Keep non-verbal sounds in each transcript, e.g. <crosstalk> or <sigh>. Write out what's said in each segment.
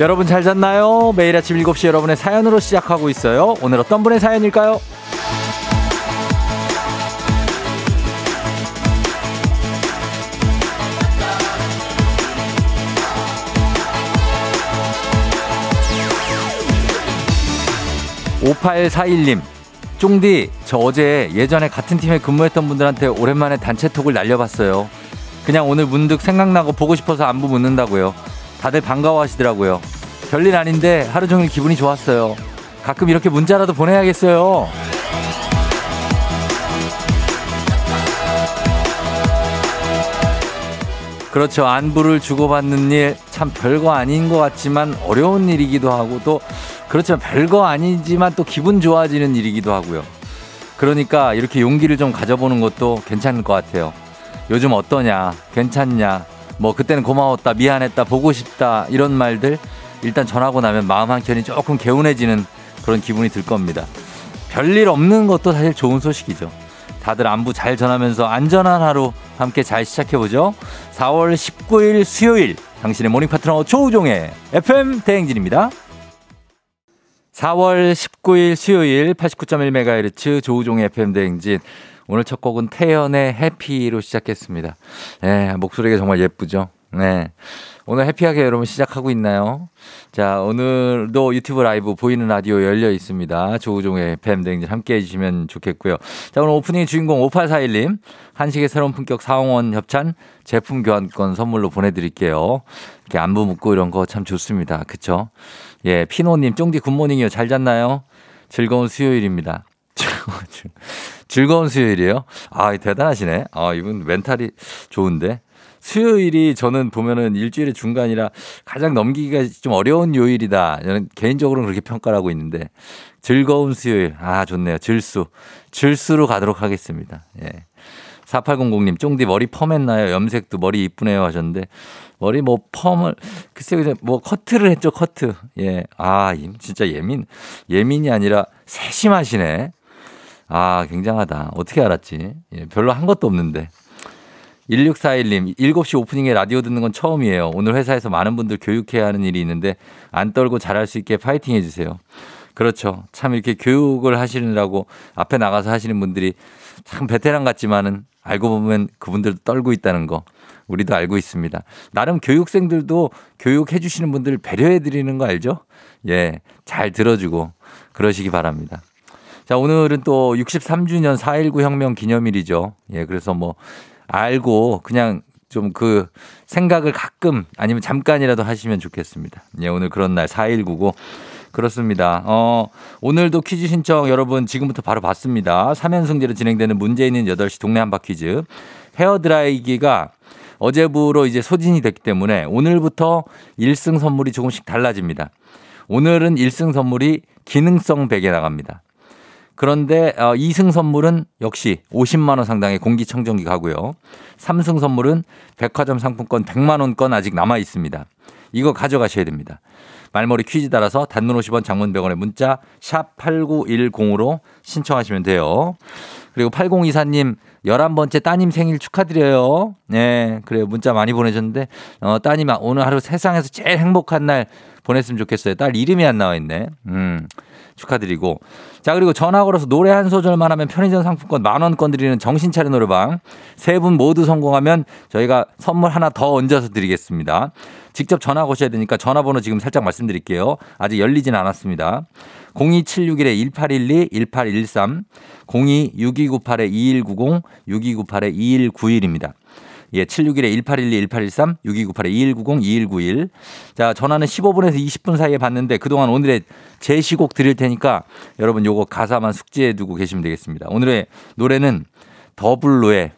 여러분 잘 잤나요? 매일 아침 7시 여러분의 사연으로 시작하고 있어요. 오늘 어떤 분의 사연일까요? 5841님, 쫑디, 저 어제 예전에 같은 팀에 근무했던 분들한테 오랜만에 단체톡을 날려봤어요. 그냥 오늘 문득 생각나고 보고 싶어서 안부 묻는다고요. 다들 반가워하시더라고요. 별일 아닌데 하루 종일 기분이 좋았어요. 가끔 이렇게 문자라도 보내야겠어요. 그렇죠. 안부를 주고받는 일 참 별거 아닌 것 같지만 어려운 일이기도 하고 또 그렇죠. 별거 아니지만 또 기분 좋아지는 일이기도 하고요. 그러니까 이렇게 용기를 좀 가져보는 것도 괜찮을 것 같아요. 요즘 어떠냐? 괜찮냐? 뭐 그때는 고마웠다, 미안했다, 보고 싶다 이런 말들 일단 전하고 나면 마음 한켠이 조금 개운해지는 그런 기분이 들 겁니다. 별일 없는 것도 사실 좋은 소식이죠. 다들 안부 잘 전하면서 안전한 하루 함께 잘 시작해보죠. 4월 19일 수요일 당신의 모닝 파트너 조우종의 FM 대행진입니다. 4월 19일 수요일 89.1MHz 조우종의 FM 대행진. 오늘 첫 곡은 태연의 해피로 시작했습니다. 네, 목소리가 정말 예쁘죠? 네. 오늘 해피하게 여러분 시작하고 있나요? 자, 오늘도 유튜브 라이브 보이는 라디오 열려 있습니다. 조우종의 FM 대행진 함께 해주시면 좋겠고요. 자, 오늘 오프닝 주인공 5841님. 한식의 새로운 품격 사홍원 협찬 제품 교환권 선물로 보내드릴게요. 이렇게 안부 묻고 이런 거 참 좋습니다. 그쵸? 예, 피노님, 쫑디 굿모닝이요. 잘 잤나요? 즐거운 수요일입니다. <laughs> 즐거운 수요일이에요? 아, 대단하시네. 아, 이분 멘탈이 좋은데. 수요일이 저는 보면은 일주일의 중간이라 가장 넘기기가 좀 어려운 요일이다. 저는 개인적으로는 그렇게 평가를 하고 있는데 즐거운 수요일. 아, 좋네요. 질수. 질수로 가도록 하겠습니다. 예. 4800님, 쫑디 머리 펌했나요? 염색도 머리 이쁘네요 하셨는데 머리 뭐 펌을 글쎄요 뭐 커트를 했죠 커트 예 아 진짜 예민 예민이 아니라 세심하시네 아 굉장하다 어떻게 알았지 예, 별로 한 것도 없는데 1641님, 7시 오프닝에 라디오 듣는 건 처음이에요. 오늘 회사에서 많은 분들 교육해야 하는 일이 있는데 안 떨고 잘할 수 있게 파이팅 해주세요. 그렇죠. 참 이렇게 교육을 하시느라고 앞에 나가서 하시는 분들이 참 베테랑 같지만은 알고 보면 그분들도 떨고 있다는 거 우리도 알고 있습니다. 나름 교육생들도 교육해 주시는 분들 배려해 드리는 거 알죠? 예. 잘 들어주고 그러시기 바랍니다. 자, 오늘은 또 63주년 4.19 혁명 기념일이죠. 예, 그래서 뭐 알고 그냥 좀 그 생각을 가끔 아니면 잠깐이라도 하시면 좋겠습니다. 예, 오늘 그런 날 4.19고 그렇습니다. 어, 오늘도 퀴즈 신청 여러분 지금부터 바로 받습니다. 3연승제로 진행되는 문제 있는 8시 동네 한바 퀴즈. 헤어드라이기가 어제부로 이제 소진이 됐기 때문에 오늘부터 1승 선물이 조금씩 달라집니다. 오늘은 1승 선물이 기능성 베개 나갑니다. 그런데 어, 2승 선물은 역시 50만 원 상당의 공기청정기 가고요. 3승 선물은 백화점 상품권 100만 원권 아직 남아 있습니다. 이거 가져가셔야 됩니다. 말머리 퀴즈 따라서 단문 50원 장문 100원의 문자 샵 8910으로 신청하시면 돼요. 그리고 8024님 11번째 따님 생일 축하드려요. 네, 그래요. 문자 많이 보내셨는데, 어, 따님 오늘 하루 세상에서 제일 행복한 날 보냈으면 좋겠어요. 딸 이름이 안 나와 있네. 음. 축하드리고. 자, 그리고 전화 걸어서 노래 한 소절만 하면 편의점 상품권 만 원권 드리는 정신차려 노래방. 세 분 모두 성공하면 저희가 선물 하나 더 얹어서 드리겠습니다. 직접 전화 거셔야 되니까 전화번호 지금 살짝 말씀드릴게요. 아직 열리진 않았습니다. 02761-1812, 1813, 026298-2190, 6298-2191입니다. 예, 761-1812-1813, 6298-2190-2191. 자, 전화는 15분에서 20분 사이에 받는데 그동안 오늘의 제시곡 드릴 테니까 여러분 요거 가사만 숙지해 두고 계시면 되겠습니다. 오늘의 노래는 더블로의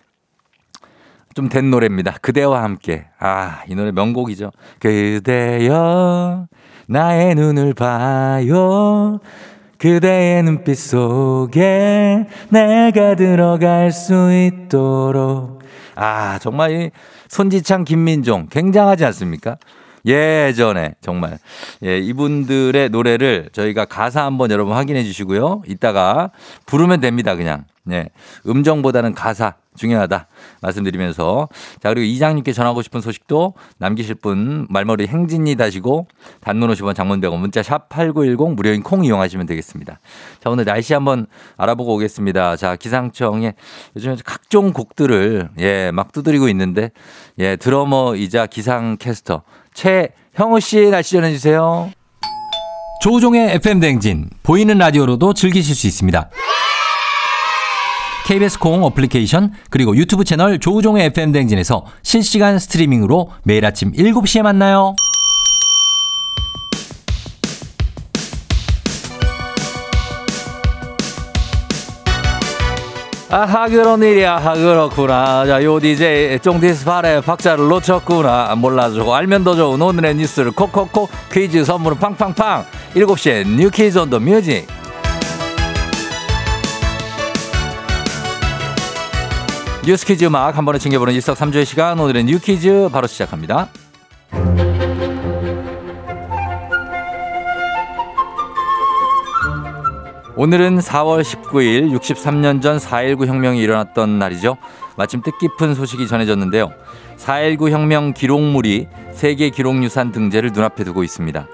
좀 된 노래입니다. 그대와 함께. 아, 이 노래 명곡이죠. 그대여, 나의 눈을 봐요. 그대의 눈빛 속에 내가 들어갈 수 있도록. 아, 정말 이 손지창, 김민종 굉장하지 않습니까? 예전에 정말 예 이분들의 노래를 저희가 가사 한번 여러분 확인해 주시고요. 이따가 부르면 됩니다. 그냥 네. 음정보다는 가사 중요하다 말씀드리면서 자 그리고 이장님께 전하고 싶은 소식도 남기실 분 말머리 행진이 다시고 단문 50원 장문 100원 문자 샵 8910 무료인 콩 이용하시면 되겠습니다. 자 오늘 날씨 한번 알아보고 오겠습니다. 자 기상청에 요즘에 각종 곡들을 예 막 두드리고 있는데 예 드러머이자 기상캐스터 최형우 씨 날씨 전해주세요. 조우종의 FM 댕진 보이는 라디오로도 즐기실 수 있습니다. KBS 콩 어플리케이션 그리고 유튜브 채널 조우종의 FM 댕진에서 실시간 스트리밍으로 매일 아침 7시에 만나요. 아하 그런 일이야 아 그렇구나. 자요 DJ 쫑디스팔에 박자를 놓쳤구나. 몰라주고 알면 더 좋은 오늘의 뉴스를 콕콕콕 퀴즈 선물은 팡팡팡. 7시에 뉴 퀴즈 on the music 뉴스 퀴즈 음악 한 번에 챙겨보는 일석삼조의 시간 오늘의 뉴 퀴즈 바로 시작합니다 오늘은 4월 19일 63년 전 4.19 혁명이 일어났던 날이죠. 마침 뜻깊은 소식이 전해졌는데요. 4.19 혁명 기록물이 세계 기록유산 등재를 눈앞에 두고 있습니다.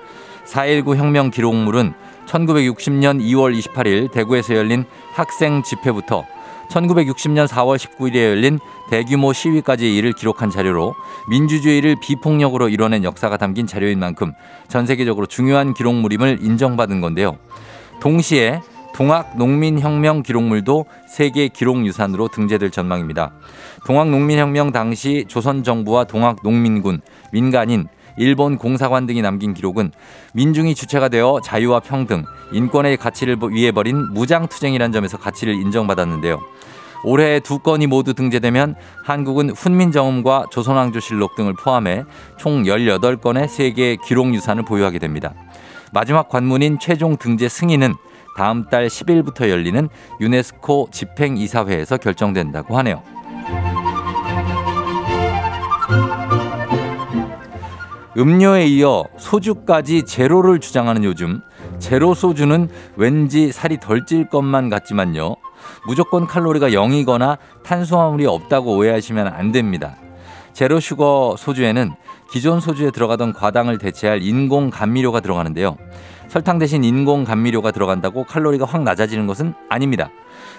4.19 혁명 기록물은 1960년 2월 28일 대구에서 열린 학생 집회부터 1960년 4월 19일에 열린 대규모 시위까지의 일을 기록한 자료로 민주주의를 비폭력으로 이뤄낸 역사가 담긴 자료인 만큼 전 세계적으로 중요한 기록물임을 인정받은 건데요. 동시에 동학 농민혁명 기록물도 세계 기록유산으로 등재될 전망입니다. 동학 농민혁명 당시 조선 정부와 동학 농민군, 민간인, 일본 공사관 등이 남긴 기록은 민중이 주체가 되어 자유와 평등, 인권의 가치를 위해 벌인 무장투쟁이란 점에서 가치를 인정받았는데요. 올해 두 건이 모두 등재되면 한국은 훈민정음과 조선왕조실록 등을 포함해 총 18건의 세계 기록 유산을 보유하게 됩니다. 마지막 관문인 최종 등재 승인은 다음 달 10일부터 열리는 유네스코 집행이사회에서 결정된다고 하네요. 음료에 이어 소주까지 제로를 주장하는 요즘 제로 소주는 왠지 살이 덜 찔 것만 같지만요. 무조건 칼로리가 0이거나 탄수화물이 없다고 오해하시면 안 됩니다. 제로 슈거 소주에는 기존 소주에 들어가던 과당을 대체할 인공 감미료가 들어가는데요. 설탕 대신 인공 감미료가 들어간다고 칼로리가 확 낮아지는 것은 아닙니다.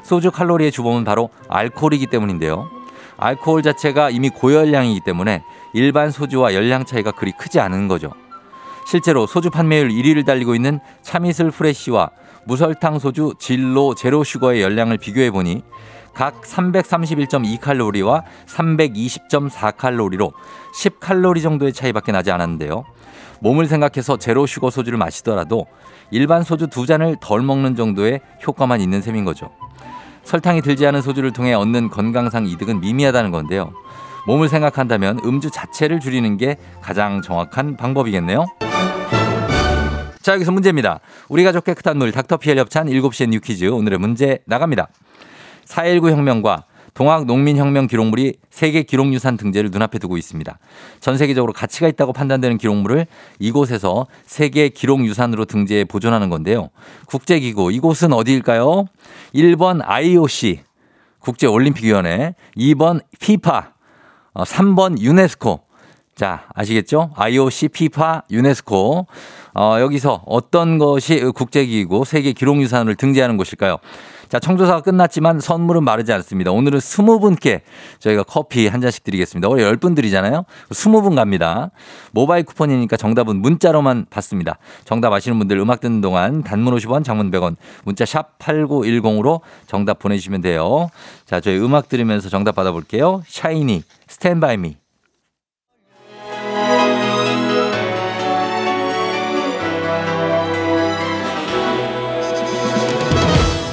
소주 칼로리의 주범은 바로 알코올이기 때문인데요. 알코올 자체가 이미 고열량이기 때문에 일반 소주와 열량 차이가 그리 크지 않은 거죠. 실제로 소주 판매율 1위를 달리고 있는 참이슬 프레쉬와 무설탕 소주 진로 제로 슈거의 열량을 비교해 보니 각 331.2칼로리와 320.4칼로리로 10칼로리 정도의 차이밖에 나지 않았는데요. 몸을 생각해서 zero sugar 소주를 마시더라도 일반 소주 두 잔을 덜 먹는 정도의 효과만 있는 셈인 거죠. 설탕이 들지 않은 소주를 통해 얻는 건강상 이득은 미미하다는 건데요. 몸을 생각한다면 음주 자체를 줄이는 게 가장 정확한 방법이겠네요. 자, 여기서 문제입니다. 우리 가족 깨끗한 물 닥터피엘 협찬 7시에 뉴 퀴즈 오늘의 문제 나갑니다. 4.19 혁명과 동학 농민혁명 기록물이 세계 기록유산 등재를 눈앞에 두고 있습니다. 전 세계적으로 가치가 있다고 판단되는 기록물을 이곳에서 세계 기록유산으로 등재해 보존하는 건데요. 국제기구 이곳은 어디일까요? 1번 IOC 국제올림픽위원회, 2번 피 파, 3번 유네스코. 자, 아시겠죠? IOC, 피파, 유네스코. 어, 여기서 어떤 것이 국제기구 세계 기록유산을 등재하는 곳일까요? 자, 청조사가 끝났지만 선물은 마르지 않습니다. 오늘은 스무 분께 저희가 커피 한 잔씩 드리겠습니다. 원래 열분 드리잖아요. 스무 분 갑니다. 모바일 쿠폰이니까 정답은 문자로만 받습니다. 정답 아시는 분들 음악 듣는 동안 단문 50원, 장문 100원, 문자 샵 8910으로 정답 보내주시면 돼요. 자, 저희 음악 들으면서 정답 받아볼게요. 샤이니, 스탠바이 미.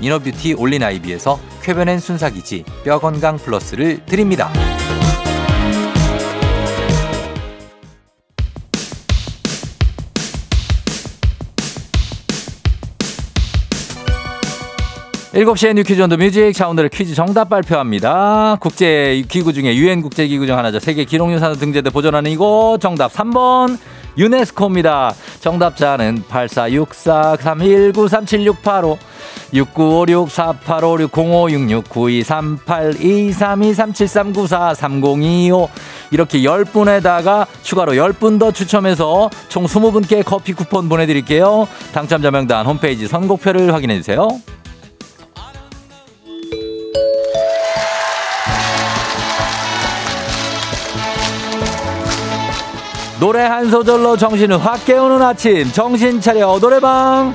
이너뷰티 올린 아이비에서 쾌변엔 순사기지 뼈건강 플러스를 드립니다. 일곱 시에 new 퀴즈 on the music. 자, 오늘의 퀴즈 정답 발표합니다. 국제 기구 중에 유엔 국제 기구 중 하나죠. 세계 기록유산으로 등재돼 보존하는 이곳 정답 3번 유네스코입니다. 정답자는 846431937685 6956-4856-0566-9238-232-37394-3025 이렇게 10분에다가 추가로 10분 더 추첨해서 총 20분께 커피 쿠폰 보내드릴게요. 당첨자 명단 홈페이지 선곡표를 확인해주세요. 노래 한 소절로 정신을 확 깨우는 아침. 정신 차려 노래방.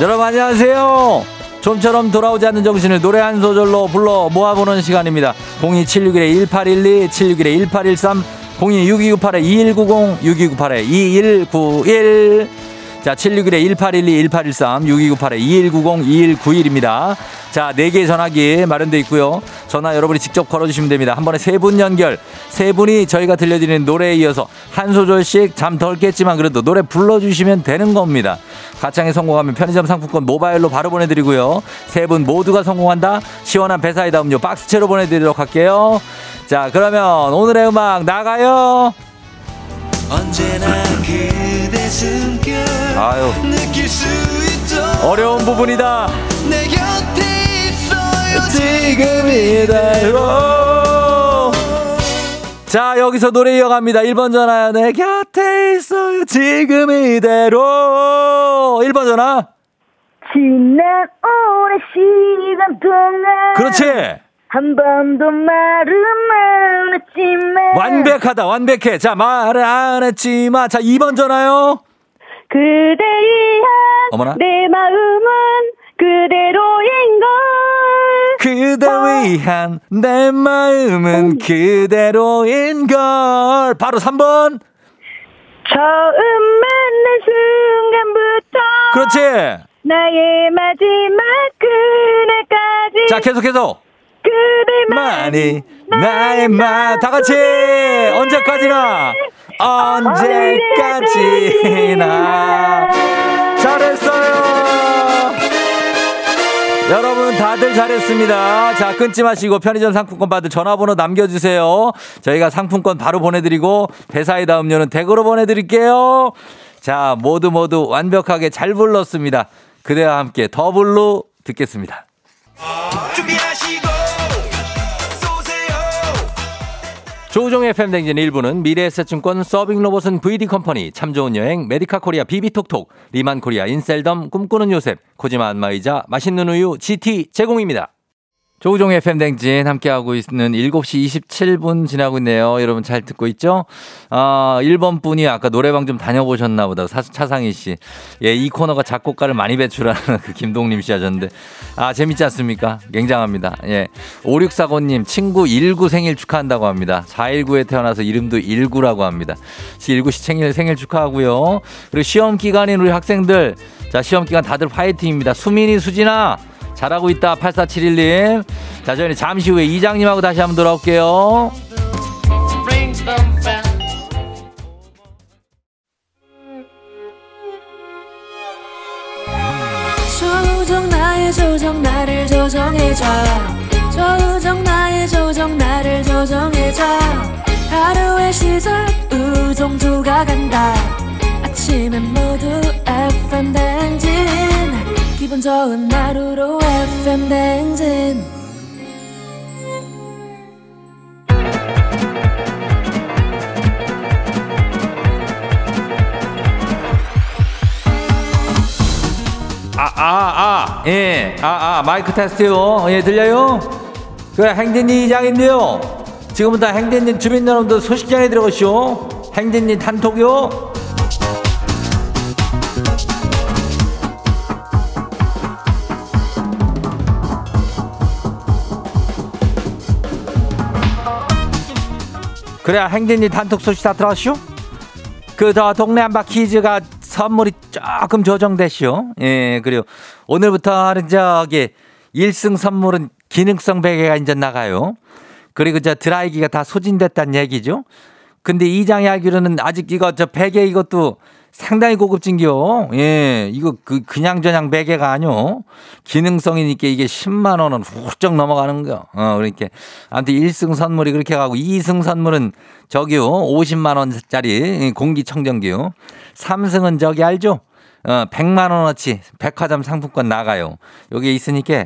여러분 안녕하세요. 좀처럼 돌아오지 않는 정신을 노래 한 소절로 불러 모아보는 시간입니다. 02761-1812 761-1813 026298-2190 6298-2191 자, 761-1812-1813, 6298-2190-2191입니다. 자, 4개의 전화기 마련되어 있고요. 전화 여러분이 직접 걸어주시면 됩니다. 한 번에 세 분 연결. 세 분이 저희가 들려드리는 노래에 이어서 한 소절씩 잠 덜 깼지만 그래도 노래 불러주시면 되는 겁니다. 가창에 성공하면 편의점 상품권 모바일로 바로 보내드리고요. 세 분 모두가 성공한다? 시원한 배사이다 음료 박스채로 보내드리도록 할게요. 자, 그러면 오늘의 음악 나가요. 언제나 숨결 아유. 느낄 수 있도록 어려운 부분이다. 내 곁에 있어요 지금 이대로. 자, 여기서 노래 이어갑니다. 1번 전화. 내 곁에 있어요. 지금 이대로. 1번 전화. 지난 오랜 시간 동안 그렇지. 한 번도 말은 안 했지만 완벽하다. 완벽해. 자, 말을 안 했지만. 자, 2번 전화요. 그대 위한 어머나. 내 마음은 그대로인 걸 그대 위한 내 마음은 그대로인 걸. 바로 3번. 처음 만난 순간부터 그렇지. 나의 마지막 그날까지 자, 계속해서. 그대만이 많이 나의 말다 같이 언제까지나 언제까지나 잘했어요. 여러분 다들 잘했습니다. 자 끊지 마시고 편의점 상품권 받을 전화번호 남겨주세요. 저희가 상품권 바로 보내드리고 배사이다 음료는 댁으로 보내드릴게요. 자 모두 모두 완벽하게 잘 불렀습니다. 그대와 함께 더블로 듣겠습니다. 준비하시고 조우종의 FM 댕진 1부는 미래에셋증권 서빙로봇은 VD 컴퍼니 참 좋은 여행 메디카 코리아 비비톡톡 리만 코리아 인셀덤 꿈꾸는 요셉 코지마 안마의자 맛있는 우유 GT 제공입니다. 조우종의 FM댕진 함께하고 있는 7시 27분 지나고 있네요. 여러분 잘 듣고 있죠? 아, 1번 분이 아까 노래방 좀 다녀보셨나 보다. 사, 차상희 씨. 예, 이 코너가 작곡가를 많이 배출하는 <laughs> 그 김동림 씨 하셨는데. 아, 재밌지 않습니까? 굉장합니다. 예. 5645님, 친구 19 생일 축하한다고 합니다. 419에 태어나서 이름도 19라고 합니다. 19씨 생일, 생일 축하하고요. 그리고 시험 기간인 우리 학생들. 자, 시험 기간 다들 파이팅입니다. 수민이, 수진아. 잘하고 있다. 8471님. 자 저희는 잠시 후에 이장님하고 다시 한번 돌아올게요. 조정 나의 조정 나를 조정해줘. 조정 나의 조정 나를 조정해줘. 하루의 시절 우정조가 간다. 아침엔 모두 FM 댕진 기분 좋은 하루로 FM 댕진. 아아아. 예. 아 아 마이크 테스트요. 예 들려요? 그래 행진이 이장인데요. 지금부터 행진님 주민 여러분들 소식 전해 들어오시오. 행진님 단톡요 그래 행진이 단톡 소식 다 들었슈? 그 저 동네 한바 퀴즈가 선물이 조금 조정됐슈. 예, 그리고 오늘부터는 저기 1승 선물은 기능성 베개가 이제 나가요. 그리고 저 드라이기가 다 소진됐다는 얘기죠. 근데 이장이 알기로는 아직 이거 저 베개 이것도 상당히 고급진겨. 예, 이거 그 그냥 저냥 베개가 아니요. 기능성이니까 이게 10만 원은 훌쩍 넘어가는 거. 어, 그러니까 아무튼 1승 선물이 그렇게 가고 2승 선물은 저기요. 50만 원짜리 공기청정기요. 3승은 저기 알죠? 어, 100만 원어치 백화점 상품권 나가요. 여기 있으니까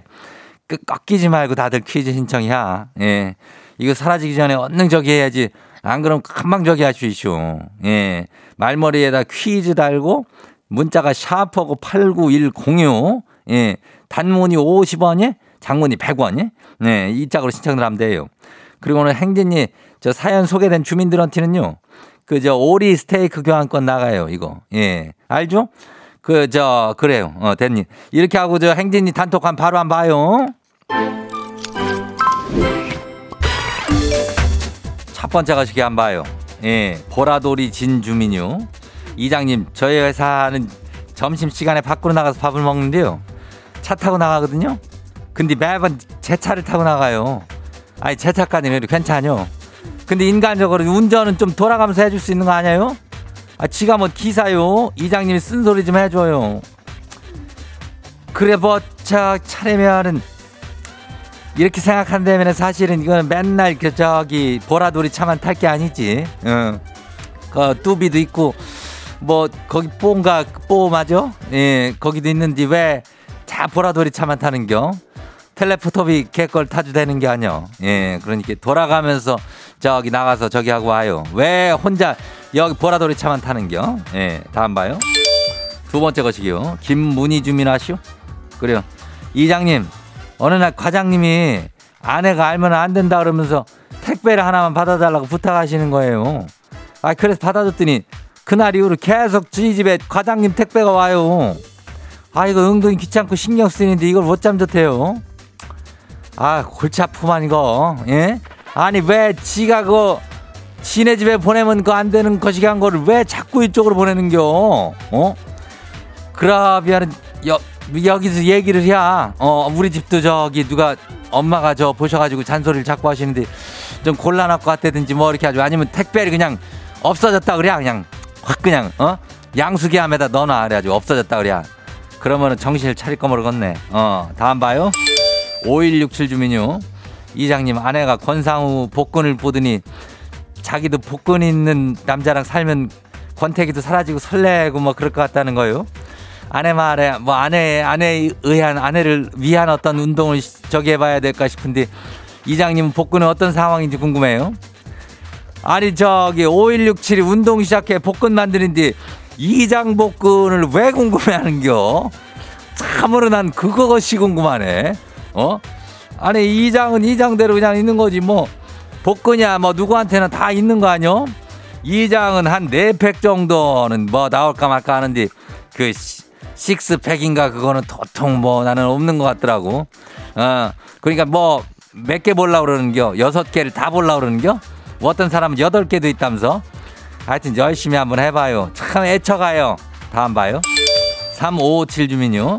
그 꺾이지 말고 다들 퀴즈 신청이야. 예. 이거 사라지기 전에 얼른 저기 해야지. 안 그러면 금방 저기 할 수 있쇼. 예. 말머리에다 퀴즈 달고 문자가 샤프하고 89106. 예. 단문이 50원이 장문이 100원이. 네. 이 짝으로 신청을 하면 돼요. 그리고 오늘 행진이 저 사연 소개된 주민들한테는요. 그 저 오리 스테이크 교환권 나가요. 이거. 예. 알죠? 그 저 그래요. 어, 됐니. 이렇게 하고 저 행진이 단톡한 바로 한번 봐요. 첫 번째 가시게 한 봐요. 예, 보라돌이 진주민요. 이장님, 저희 회사는 점심 시간에 밖으로 나가서 밥을 먹는데요. 차 타고 나가거든요. 근데 매번 제 차를 타고 나가요. 아니 제 차까지는 괜찮요. 근데 인간적으로 운전은 좀 돌아가면서 해줄 수 있는 거 아니에요? 아, 지가 뭐 기사요. 이장님이 쓴 소리 좀 해줘요. 그래 뭐차 차례면은 이렇게 생각한다면 사실은 이거는 맨날 그 저기 보라돌이 차만 탈 게 아니지. 응. 그 뚜비도 있고 뭐 거기 뽀인가 뽀 맞아? 예, 거기도 있는데 왜 자 보라돌이 차만 타는겨? 텔레포토비 개걸 타도 되는 게 아니여. 예, 그러니까 돌아가면서 저기 나가서 저기 하고 와요. 왜 혼자 여기 보라돌이 차만 타는겨? 예, 다음 봐요. 두 번째 것이기요. 김문희 주민하시오. 그래요. 이장님, 어느 날 과장님이 아내가 알면 안 된다 그러면서 택배를 하나만 받아달라고 부탁하시는 거예요. 아, 그래서 받아줬더니 그날 이후로 계속 저희 집에 과장님 택배가 와요. 아, 이거 은근히 귀찮고 신경 쓰이는데 이걸 못 잠졌대요. 아, 골치 아프만 이거. 예? 아니, 왜 지가 그 지네 집에 보내면 그 안 되는 것이게 한 거를 왜 자꾸 이쪽으로 보내는겨? 어? 그라비아는 여, 여기서 얘기를 해야 어 우리 집도 저기 누가 엄마가 저 보셔가지고 잔소리를 자꾸 하시는데 좀 곤란할 것 같다든지 뭐 이렇게 하죠. 아니면 택배를 그냥 없어졌다 그래 그냥 확 그냥 어? 양수기 함에다 넣어놔 그래가지고 없어졌다 그래 그러면은 정신을 차릴 거 모르겠네. 어 다음 봐요. 5167 주민요. 이장님 아내가 권상우 복근을 보더니 자기도 복근 있는 남자랑 살면 권태기도 사라지고 설레고 뭐 그럴 것 같다는 거요. 아내 말에 뭐 아내 아내에 의한 아내를 위한 어떤 운동을 저기 해봐야 될까 싶은데 이장님은 복근은 어떤 상황인지 궁금해요. 아니 저기 5167이 운동 시작해 복근 만드는데 이장 복근을 왜 궁금해하는겨? 참으로 난 그것이 궁금하네. 어? 아니 이장은 이장대로 그냥 있는 거지 뭐 복근이야 뭐 누구한테나 다 있는 거 아니요? 이장은 한 네 팩 정도는 뭐 나올까 말까 하는데 그 시- 식스팩인가 그거는 도통 뭐 나는 없는 것 같더라고. 어 그러니까 뭐 몇개 보려고 그러는겨? 여섯 개를 다 보려고 그러는겨? 뭐 어떤 사람은 여덟 개도 있다면서? 하여튼 열심히 한번 해봐요. 참 애처가요. 다음 봐요. 3557 주민요.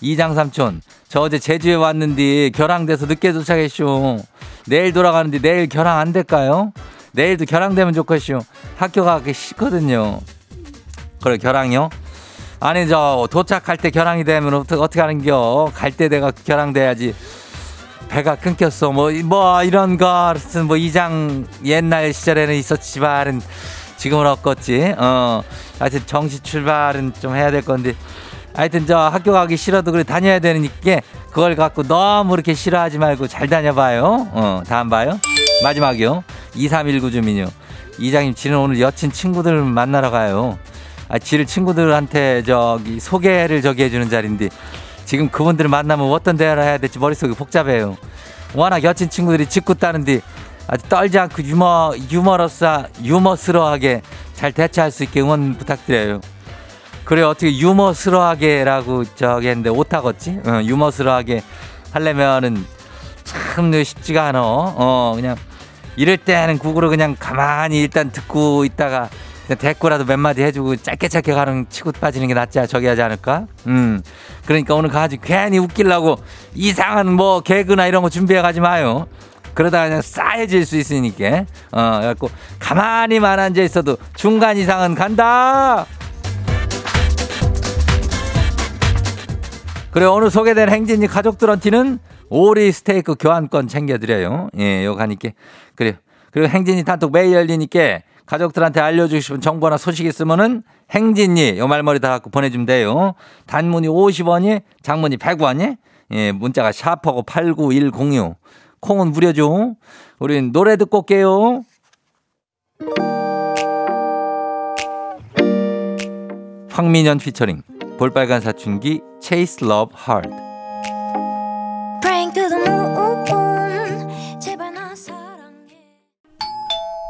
이장 삼촌 저 어제 제주에 왔는데 결항돼서 늦게 도착했쇼 내일 돌아가는데 내일 결항 안 될까요? 내일도 결항되면 좋겠쇼 학교 가 기 싫거든요. 그래 결항이요? 아니 저 도착할 때 결항이 되면 어떻게, 하는겨? 갈 때 내가 결항돼야지. 배가 끊겼어. 뭐 뭐 이런 거. 무슨 뭐 이장 옛날 시절에는 있었지만 지금은 없겠지. 어. 하여튼 정시 출발은 좀 해야 될 건데. 하여튼 저 학교 가기 싫어도 그래 다녀야 되니까 그걸 갖고 너무 이렇게 싫어하지 말고 잘 다녀봐요. 어 다음 봐요. 마지막이요. 2319 주민요. 이장님 지는 오늘 여친 친구들 만나러 가요 아 지를 친구들한테 저기 소개를 저기 해주는 자리인데 지금 그분들을 만나면 어떤 대화를 해야 될지 머릿속이 복잡해요. 워낙 여친 친구들이 짓궂 다는데 아주 떨지 않고 유머, 유머러스, 유머스러하게 잘 대처할 수 있게 응원 부탁드려요. 그래, 어떻게 유머스러하게라고 저기 했는데 오타겠지? 어, 유머스러하게 하려면은 참 쉽지가 않아. 어, 그냥 이럴 때는 국으로 그냥 가만히 일단 듣고 있다가 대꾸라도 몇 마디 해주고 짧게 짧게 가는 치고 빠지는 게 낫지 저기 하지 않을까? 음. 그러니까 오늘 가지 괜히 웃기려고 이상한 뭐 개그나 이런 거 준비해 가지 마요. 그러다 그냥 싸해질 수 있으니까. 어, 그래갖고 가만히만 앉아 있어도 중간 이상은 간다! 그래 오늘 소개된 행진이 가족들한테는 오리 스테이크 교환권 챙겨드려요. 예, 요 가니까 그래요. 그리고 행진이 단톡 매일 열리니까 가족들한테 알려주고 싶은 정보나 소식 있으면은 행진이 요 말머리 달아갖고 보내주면 돼요. 단문이 50원이, 장문이 100원이, 예, 문자가 샤퍼고 89106. 콩은 무료죠. 우린 노래 듣고 올게요. 황민현 피처링 볼빨간 사춘기 Chase Love Hard.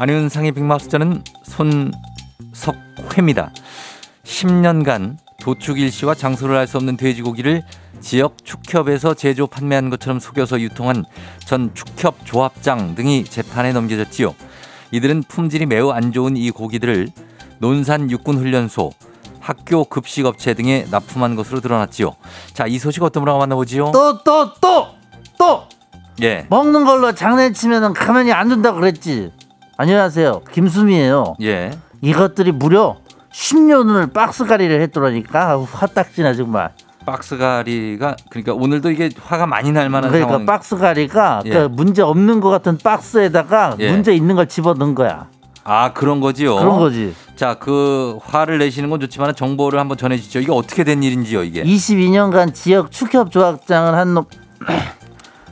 안윤상의 빅마우스전은 손석회입니다. 10년간 도축 일시와 장소를 알 수 없는 돼지고기를 지역 축협에서 제조 판매한 것처럼 속여서 유통한 전 축협 조합장 등이 재판에 넘겨졌지요. 이들은 품질이 매우 안 좋은 이 고기들을 논산 육군훈련소, 학교 급식업체 등에 납품한 것으로 드러났지요. 자, 이 소식 어떤 분하고 만나보지요? 또 또 또 또 예, 먹는 걸로 장난치면은 가만히 안 둔다 그랬지. 안녕하세요. 김수미예요. 예. 이것들이 무려 10년을 박스가리를 했더라니까 아우, 화딱지나 정말. 박스가리가 그러니까 오늘도 이게 화가 많이 날 만한 그러니까 상황. 박스가리가 예. 그 문제 없는 것 같은 박스에다가 예. 문제 있는 걸 집어 넣은 거야. 아 그런 거지요. 그런 거지. 자, 그 화를 내시는 건 좋지만 정보를 한번 전해주시죠. 이게 어떻게 된 일인지요, 이게? 22년간 지역 축협 조합장을 한 놈.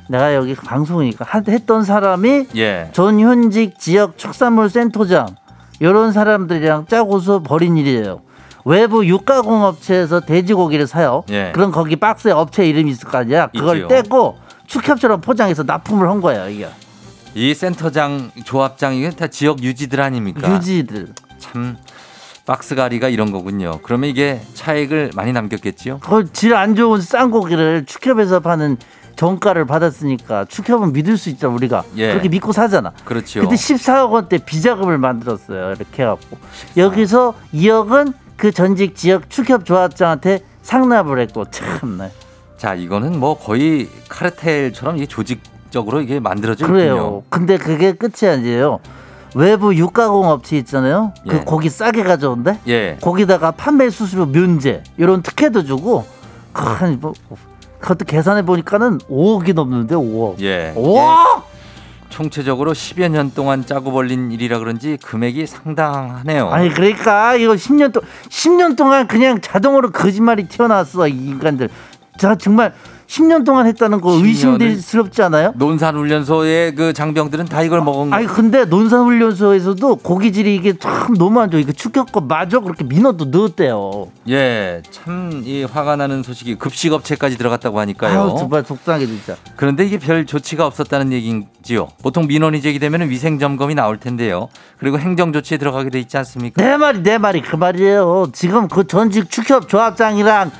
내가 여기 방송이니까 한- 했던 사람이 예. 전현직 지역 축산물 센터장 이런 사람들이랑 짜고서 벌인 일이에요. 외부 육가공 업체에서 돼지고기를 사요. 예. 그럼 거기 박스에 업체 이름이 있을 거 아니야. 그걸 있지요. 떼고 축협처럼 포장해서 납품을 한 거예요. 이게 이 센터장, 조합장 이게 다 지역 유지들 아닙니까? 유지들. 참 박스 가리가 이런 거군요. 그러면 이게 차익을 많이 남겼겠지요? 그걸 질 안 좋은 싼 고기를 축협에서 파는 정가를 받았으니까 축협은 믿을 수 있죠 우리가 예. 그렇게 믿고 사잖아. 그렇죠. 근데 14억 원대 비자금을 만들었어요. 이렇게 해갖고 여기서 2억은 그 전직 지역 축협 조합장한테 상납을 했고 참나 자, 이거는 뭐 거의 카르텔처럼 이게 조직적으로 이게 만들어졌군요. 그래요. 근데 그게 끝이 아니에요. 외부 육가공 업체 있잖아요. 예. 그 고기 싸게 가져온대. 예. 거기다가 판매 수수료 면제 이런 특혜도 주고 큰 뭐, 그것도 계산해 보니까는 5억이 넘는데 5억. 예. 5억! 총체적으로 10여 년 동안 짜고 벌린 일이라 그런지 금액이 상당하네요. 아니 그러니까 이거 10년 동 10년 동안 그냥 자동으로 거짓말이 튀어나왔어 이 인간들. 자 정말 10년 동안 했다는 거 10년을? 의심스럽지 않아요? 논산훈련소의 그 장병들은 다 이걸 먹은 아니 근데 논산훈련소에서도 고기질이 이게 참 너무 안 좋아. 이거 축격거 마저 그렇게 민어도 넣었대요. 예, 참 이 화가 나는 소식이 급식업체까지 들어갔다고 하니까요. 아유 정말 속상하게 진짜. 그런데 이게 별 조치가 없었다는 얘기지요. 보통 민원이 제기되면 위생 점검이 나올 텐데요. 그리고 행정 조치에 들어가게 돼 있지 않습니까? 내 말이 내 말이 그 말이에요. 지금 그 전직 축협 조합장이랑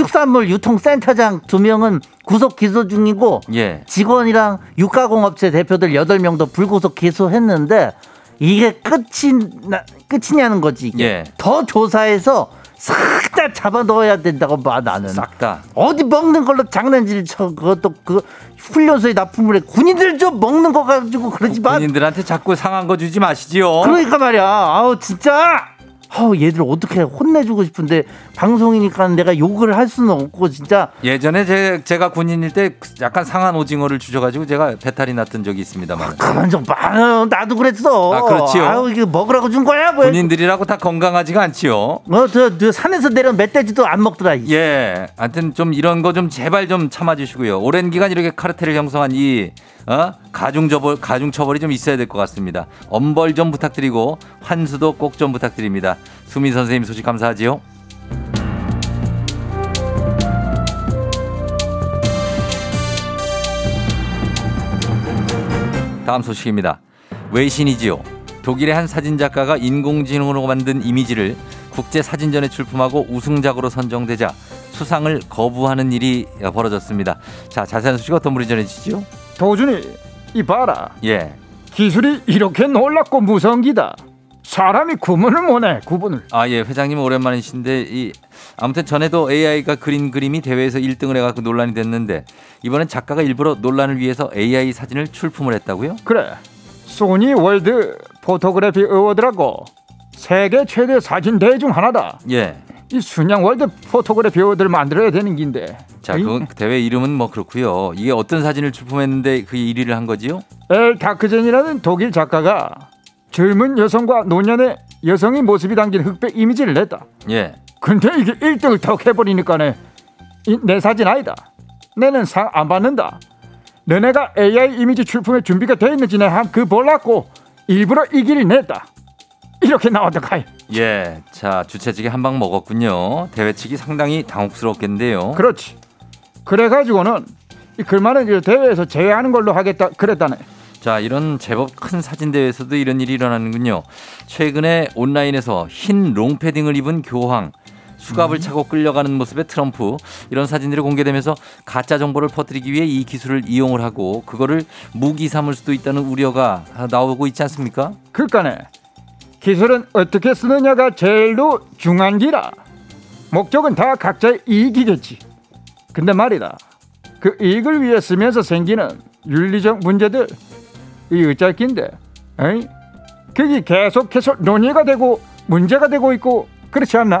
축, 축산물 유통센터장 두 명은 구속 기소 중이고 예. 직원이랑 육가공업체 대표들 여덟 명도 불구속 기소했는데 이게 끝이 나, 끝이냐는 거지. 이게. 예. 더 조사해서 싹 다 잡아 넣어야 된다고 봐 나는. 싹 다. 어디 먹는 걸로 장난질 쳐 그것도 그 훈련소에 납품을 해 군인들 좀 먹는 거 가지고 그러지 마. 군인들한테 자꾸 상한 거 주지 마시지요. 그러니까 말이야. 아우 진짜. 아우 얘들 어떻게 혼내주고 싶은데 방송이니까 내가 욕을 할 수는 없고 진짜 예전에 제, 제가 군인일 때 약간 상한 오징어를 주셔가지고 제가 배탈이 났던 적이 있습니다만. 가만 좀 봐요. 나도 그랬어. 아, 그렇지요. 아우 이게 먹으라고 준 거야 뭐. 군인들이라고 다 건강하지가 않지요. 어저 저 산에서 내려온 멧돼지도 안 먹더라. 이. 예, 하여튼 좀 이런 거 좀 제발 좀 참아주시고요. 오랜 기간 이렇게 카르텔을 형성한 이 어? 가중 처벌 가중 처벌이 좀 있어야 될 것 같습니다. 엄벌 좀 부탁드리고 환수도 꼭 좀 부탁드립니다. 수민 선생님 소식 감사하지요. 다음 소식입니다. 외신이지요. 독일의 한 사진 작가가 인공지능으로 만든 이미지를 국제 사진전에 출품하고 우승작으로 선정되자 수상을 거부하는 일이 벌어졌습니다. 자, 자세한 소식 어떤 분이 전해주시죠? 도준이 이봐라 예. 기술이 이렇게 놀랍고 무서운 기다 사람이 구분을 못해 구분을 아, 예. 회장님 오랜만이신데 이 아무튼 전에도 AI가 그린 그림이 대회에서 1등을 해갖고 논란이 됐는데 이번엔 작가가 일부러 논란을 위해서 AI 사진을 출품을 했다고요? 그래 소니 World Photography Award라고 세계 최대 사진 대회 중 하나다 예. 이 순양 World Photography Award를 만들어야 되는 긴데. 자, 그 대회 이름은 뭐 그렇고요. 이게 어떤 사진을 출품했는데 그 1위를 한 거지요? 엘 다크젠이라는 독일 작가가 젊은 여성과 노년의 여성의 모습이 담긴 흑백 이미지를 냈다. 예. 근데 이게 1등을 턱 해버리니까네. 이, 내 사진 아니다. 내는 상 안 받는다. 너네가 AI 이미지 출품에 준비가 돼 있는지 내한그 볼랐고 일부러 이 길을 냈다 이렇게 나왔다 카이 예. 자, 주최 측이 한 방 먹었군요. 대회 측이 상당히 당혹스럽겠는데요. 그렇지 그래가지고는 이 글만은 이 대회에서 제외하는 걸로 하겠다 그랬다네 자, 이런 제법 큰 사진 대회에서도 이런 일이 일어나는군요. 최근에 온라인에서 흰 롱패딩을 입은 교황 수갑을 차고 끌려가는 모습의 트럼프 이런 사진들이 공개되면서 가짜 정보를 퍼뜨리기 위해 이 기술을 이용을 하고 그거를 무기 삼을 수도 있다는 우려가 나오고 있지 않습니까? 그러니까네 기술은 어떻게 쓰느냐가 제일로 중요한 기라 목적은 다 각자의 이익이겠지 근데 말이다 그 이익을 위해 쓰면서 생기는 윤리적 문제들 이 어쩔긴데 에이? 그게 계속해서 논의가 되고 문제가 되고 있고 그렇지 않나?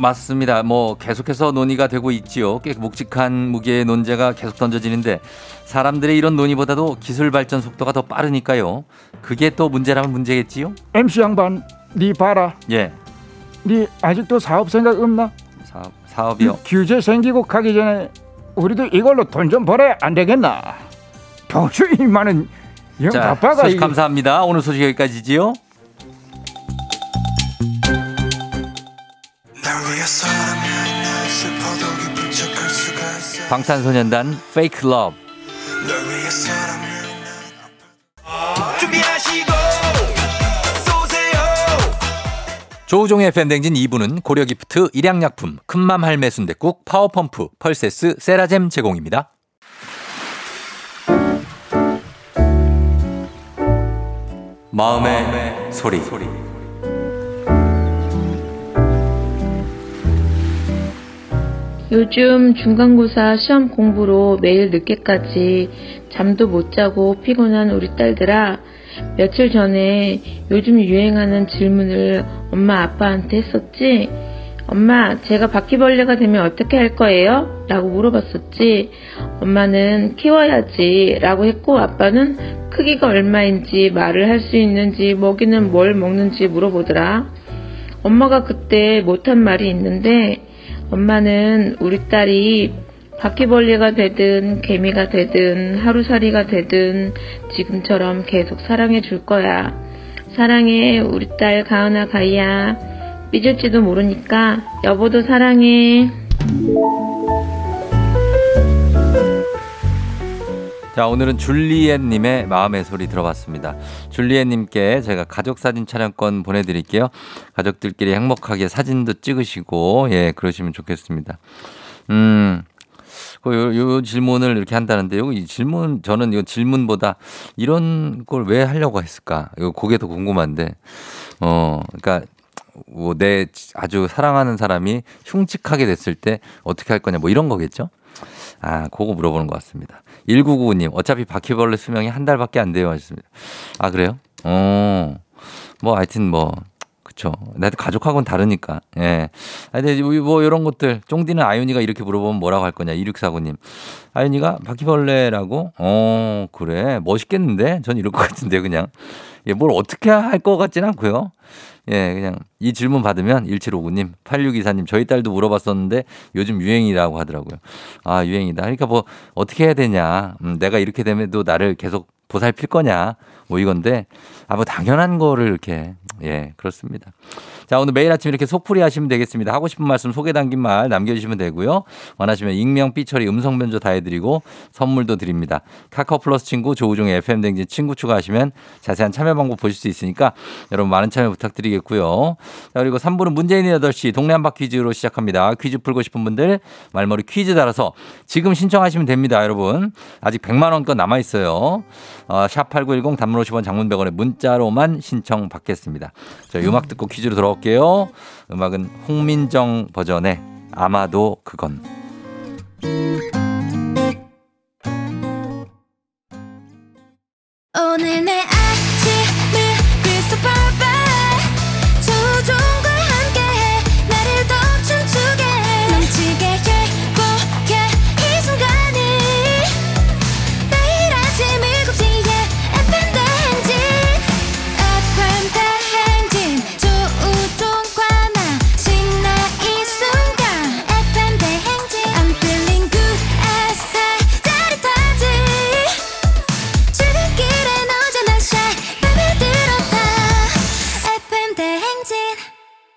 맞습니다. 뭐 계속해서 논의가 되고 있지요. 꽤 묵직한 무게의 논제가 계속 던져지는데 사람들의 이런 논의보다도 기술 발전 속도가 더 빠르니까요. 그게 또 문제라면 문제겠지요. MC 양반 네 봐라 예. 네 아직도 사업 생각 없나? 사업 사업이요. 규제 생기고 가기 전에 우리도 이걸로 돈 좀 벌어야 안 되겠나? 평소 이 많은 영 자, 아빠가 소식 이- 감사합니다. 오늘 소식 여기까지지요. 방탄소년단 Fake Love. 조우종의 FM 댕진 2부는 고려기프트, 일양약품, 큰맘 할매 순댓국, 파워펌프, 펄세스, 세라젬 제공입니다. 마음의, 소리. 요즘 중간고사 시험 공부로 매일 늦게까지 잠도 못 자고 피곤한 우리 딸들아, 며칠 전에 요즘 유행하는 질문을 엄마 아빠한테 했었지? 엄마, 제가 바퀴벌레가 되면 어떻게 할 거예요? 라고 물어봤었지. 엄마는 키워야지 라고 했고 아빠는 크기가 얼마인지 말을 할 수 있는지 먹이는 뭘 먹는지 물어보더라. 엄마가 그때 못한 말이 있는데 엄마는 우리 딸이 바퀴벌레가 되든 개미가 되든 하루살이가 되든 지금처럼 계속 사랑해 줄 거야. 사랑해 우리 딸 가은아 가희야. 삐질지도 모르니까 여보도 사랑해. 자, 오늘은 줄리엣님의 마음의 소리 들어봤습니다. 줄리엣님께 제가 가족 사진 촬영권 보내드릴게요. 가족들끼리 행복하게 사진도 찍으시고, 예, 그러시면 좋겠습니다. 음, 그 요, 요 질문을 이렇게 한다는데, 요이 질문, 저는 이 질문보다 이런 걸 왜 하려고 했을까? 이거 그게 더 궁금한데, 어, 그러니까 뭐 내 아주 사랑하는 사람이 흉측하게 됐을 때 어떻게 할 거냐, 뭐 이런 거겠죠? 아, 그거 물어보는 것 같습니다. 1995님, 어차피 바퀴벌레 수명이 한 달밖에 안 돼요. 하셨습니다. 아, 그래요? 어, 뭐, 하여튼 뭐, 그쵸. 나도 가족하고는 다르니까. 예. 하여튼 뭐, 이런 것들. 쫑디는 아윤이가 이렇게 물어보면 뭐라고 할 거냐. 2649님. 아윤이가 바퀴벌레라고? 어, 그래. 멋있겠는데? 전 이럴 것 같은데, 그냥. 예, 뭘 어떻게 할 것 같지는 않고요. 예, 그냥 이 질문 받으면 1759님, 8624님, 저희 딸도 물어봤었는데 요즘 유행이라고 하더라고요. 아, 유행이다. 그러니까 뭐 어떻게 해야 되냐. 음, 내가 이렇게 되면 또 나를 계속 보살필 거냐. 뭐 이건데, 아, 뭐 당연한 거를 이렇게, 예, 그렇습니다. 자, 오늘 매일 아침 이렇게 속풀이 하시면 되겠습니다. 하고 싶은 말씀 소개 담긴 말 남겨주시면 되고요. 원하시면 익명, 삐처리, 음성 변조 다 해드리고 선물도 드립니다. 카카오 플러스 친구, 조우종의 FM댕진 친구 추가하시면 자세한 참여 방법 보실 수 있으니까 여러분 많은 참여 부탁드리겠고요. 자, 그리고 3부는 문재인의 8시 동네 한바 퀴즈로 시작합니다. 퀴즈 풀고 싶은 분들 말머리 퀴즈 달아서 지금 신청하시면 됩니다, 여러분. 아직 100만 원권 남아 있어요. 어, 샵8910 단문 50원 장문 100원에 문자로만 신청 받겠습니다. 자, 음악 듣고 퀴즈로 돌아 올게요. 음악은 홍민정 버전의 아마도 그건. 오늘 내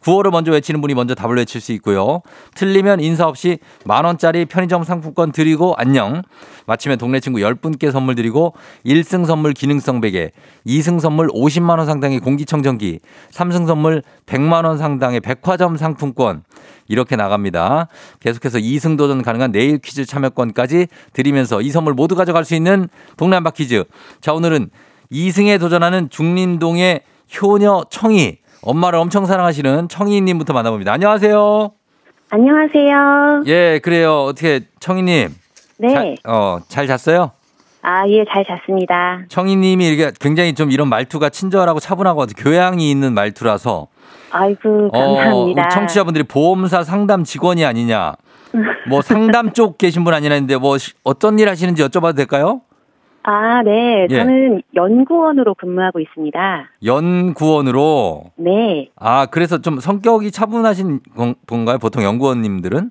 구호를 먼저 외치는 분이 먼저 답을 외칠 수 있고요. 틀리면 인사 없이 만 원짜리 편의점 상품권 드리고 안녕. 마치면 동네 친구 10분께 선물 드리고 1승 선물 기능성 베개, 2승 선물 50만 원 상당의 공기청정기, 3승 선물 100만 원 상당의 백화점 상품권 이렇게 나갑니다. 계속해서 2승 도전 가능한 내일 퀴즈 참여권까지 드리면서 이 선물 모두 가져갈 수 있는 동네 한바 퀴즈. 자, 오늘은 2승에 도전하는 중림동의 효녀 청이 엄마를 엄청 사랑하시는 청이님부터 만나봅니다. 안녕하세요. 안녕하세요. 예, 그래요. 어떻게 청이님 네. 잘, 어, 잘 잤어요? 아, 예, 잘 잤습니다. 청이님이 이렇게 굉장히 좀 이런 말투가 친절하고 차분하고 아주 교양이 있는 말투라서 아이고, 감사합니다. 어, 청취자분들이 보험사 상담 직원이 아니냐, 뭐 상담 쪽 계신 분 아니냐 했는데 뭐 시- 어떤 일 하시는지 여쭤봐도 될까요? 아, 네. 예. 저는 연구원으로 근무하고 있습니다. 연구원으로 네. 아 그래서 좀 성격이 차분하신 건- 건가요? 보통 연구원님들은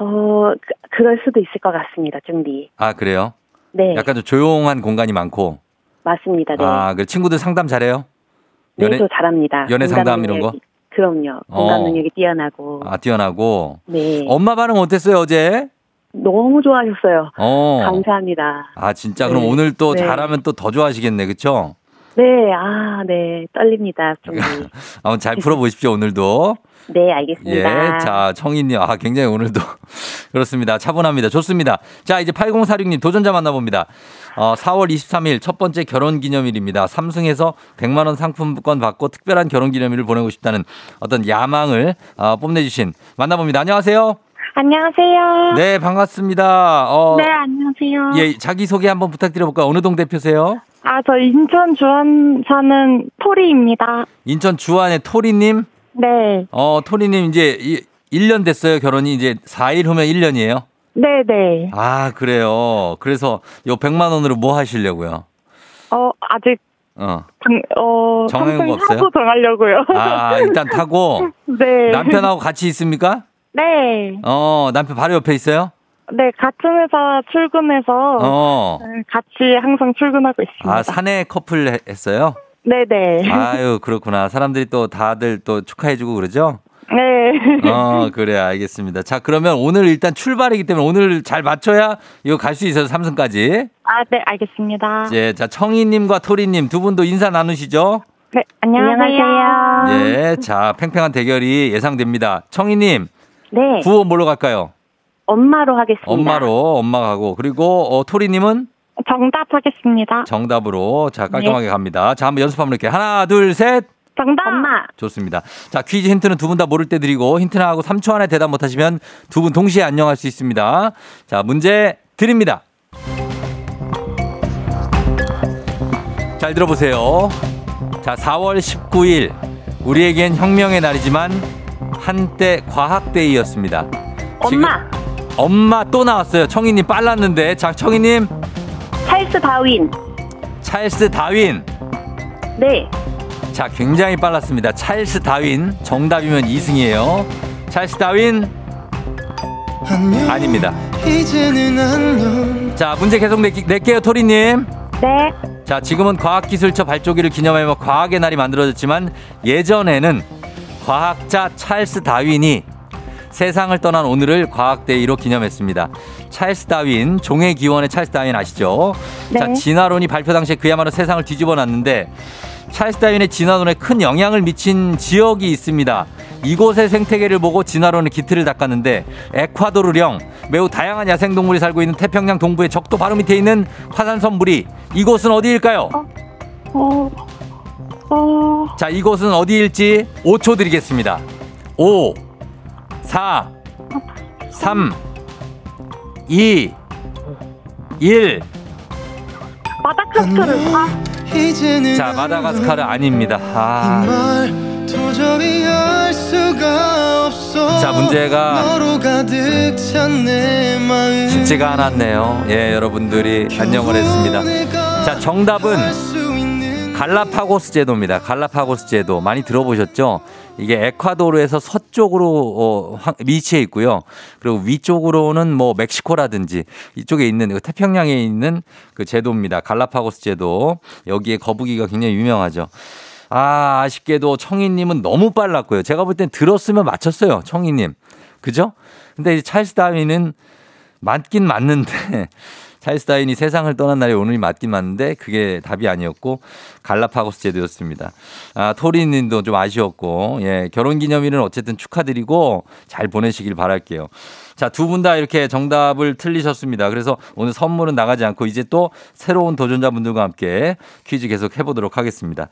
어, 그, 그럴 수도 있을 것 같습니다, 준비. 아 그래요? 네. 약간 좀 조용한 공간이 많고 맞습니다. 네. 아 그 친구들 상담 잘해요? 네, 연애 저 잘합니다. 연애 상담 이런 거? 그럼요. 어. 공감 능력이 뛰어나고. 아, 뛰어나고. 네. 엄마 반응 어땠어요, 어제? 너무 좋아하셨어요. 어. 감사합니다. 아, 진짜 그럼 네. 오늘 또 네. 잘하면 또 더 좋아하시겠네. 그쵸? 네, 아, 네. 떨립니다. 좀. <laughs> 한번 잘 풀어보십시오, 오늘도. 네, 알겠습니다. 예, 자, 청인님. 아, 굉장히 오늘도 <laughs> 그렇습니다. 차분합니다. 좋습니다. 자, 이제 8046님 도전자 만나봅니다. 어, 4월 23일 첫 번째 결혼 기념일입니다. 삼성에서 100만 원 상품권 받고 특별한 결혼 기념일을 보내고 싶다는 어떤 야망을 어, 뽐내주신 만나봅니다. 안녕하세요. 안녕하세요. 네, 반갑습니다. 어, 네, 안녕하세요. 예, 자기소개 한번 부탁드려볼까요? 어느 동 대표세요? 아, 저 인천 주안 사는 토리입니다. 인천 주안의 토리님? 네. 어, 토리님 이제 이- 1년 됐어요. 결혼이 이제 4일 후면 1년이에요. 네네. 아, 그래요. 그래서 요 100만 원으로 뭐 하시려고요? 어, 아직, 어. 당, 어, 삼성 거 없어요? 타고 정하려고요. 아, 일단 타고 <laughs> 네. 남편하고 같이 있습니까? 네. 어, 남편 바로 옆에 있어요? 네, 같은 회사 출근해서 어. 네, 같이 항상 출근하고 있습니다. 아, 사내 커플 해- 했어요? 네네. 아유, 그렇구나. 사람들이 또 다들 또 축하해주고 그러죠? 네. 어, 그래, 알겠습니다. 자, 그러면 오늘 일단 출발이기 때문에 오늘 잘 맞춰야 이거 갈 수 있어요, 삼성까지. 아, 네, 알겠습니다. 예, 자, 청희님과 토리님 두 분도 인사 나누시죠? 네, 안녕하세요. 예, 자, 팽팽한 대결이 예상됩니다. 청희님, 네. 구호 뭘로 갈까요? 엄마로 하겠습니다. 엄마로, 엄마 가고. 그리고, 어, 토리님은 정답 하겠습니다. 정답으로. 자, 깔끔하게 갑니다. 자, 한번 연습 한번 이렇게. 하나, 둘, 셋. 정답. 엄마. 좋습니다. 자, 퀴즈 힌트는 두 분 다 모를 때 드리고, 힌트 나 하고 3초 안에 대답 못하시면 두 분 동시에 안녕할 수 있습니다. 자, 문제 드립니다. 잘 들어보세요. 자, 4월 19일. 우리에겐 혁명의 날이지만 한때 과학데이였습니다. 엄마. 엄마 또 나왔어요. 청희님 빨랐는데. 자, 청희님. 찰스 다윈. 찰스 다윈. 네. 자, 굉장히 빨랐습니다. 찰스 다윈. 정답이면 2승이에요. 찰스 다윈. 아닙니다. 이제는 안녕 자, 문제 계속 낼게, 낼게 요, 토리님. 네. 자, 지금은 과학기술처 발족기를 기념하며 과학의 날이 만들어졌지만 예전에는 과학자 찰스 다윈이 세상을 떠난 오늘을 과학데이로 기념했습니다. 찰스 다윈, 종의 기원의 찰스 다윈 아시죠? 자, 네. 진화론이 발표 당시에 그야말로 세상을 뒤집어 놨는데 찰스 다윈의 진화론에 큰 영향을 미친 지역이 있습니다. 이곳의 생태계를 보고 진화론의 기틀을 닦았는데 에콰도르령 매우 다양한 야생동물이 살고 있는 태평양 동부의 적도 바로 밑에 있는 화산섬 물이 이곳은 어디일까요? 어, 어, 자, 이곳은 어디일지 5초 드리겠습니다. 5, 4, 3, 2, 1. 마다카스카르. 아, 이제는 자, 마다가스카르 아닙니다. 아. 자, 문제가 쉽지가 않았네요. 예, 여러분들이 안녕을 했습니다. 자, 정답은 갈라파고스 제도입니다. 갈라파고스 제도 많이 들어보셨죠? 이게 에콰도르에서 서쪽으로 어, 황- 위치해 있고요. 그리고 위쪽으로는 뭐 멕시코라든지 이쪽에 있는 그 태평양에 있는 그 제도입니다. 갈라파고스 제도. 여기에 거북이가 굉장히 유명하죠. 아, 아쉽게도 청희님은 너무 빨랐고요. 제가 볼 땐 들었으면 맞췄어요. 청희님. 그죠? 근데 이제 찰스 다윈은 맞긴 맞는데 찰스 다윈이 세상을 떠난 날이 오늘이 맞긴 맞는데 그게 답이 아니었고 갈라파고스 제도였습니다. 아, 토리님도 좀 아쉬웠고 예, 결혼 기념일은 어쨌든 축하드리고 잘 보내시길 바랄게요. 자, 두 분 다 이렇게 정답을 틀리셨습니다. 그래서 오늘 선물은 나가지 않고 이제 또 새로운 도전자분들과 함께 퀴즈 계속 해보도록 하겠습니다.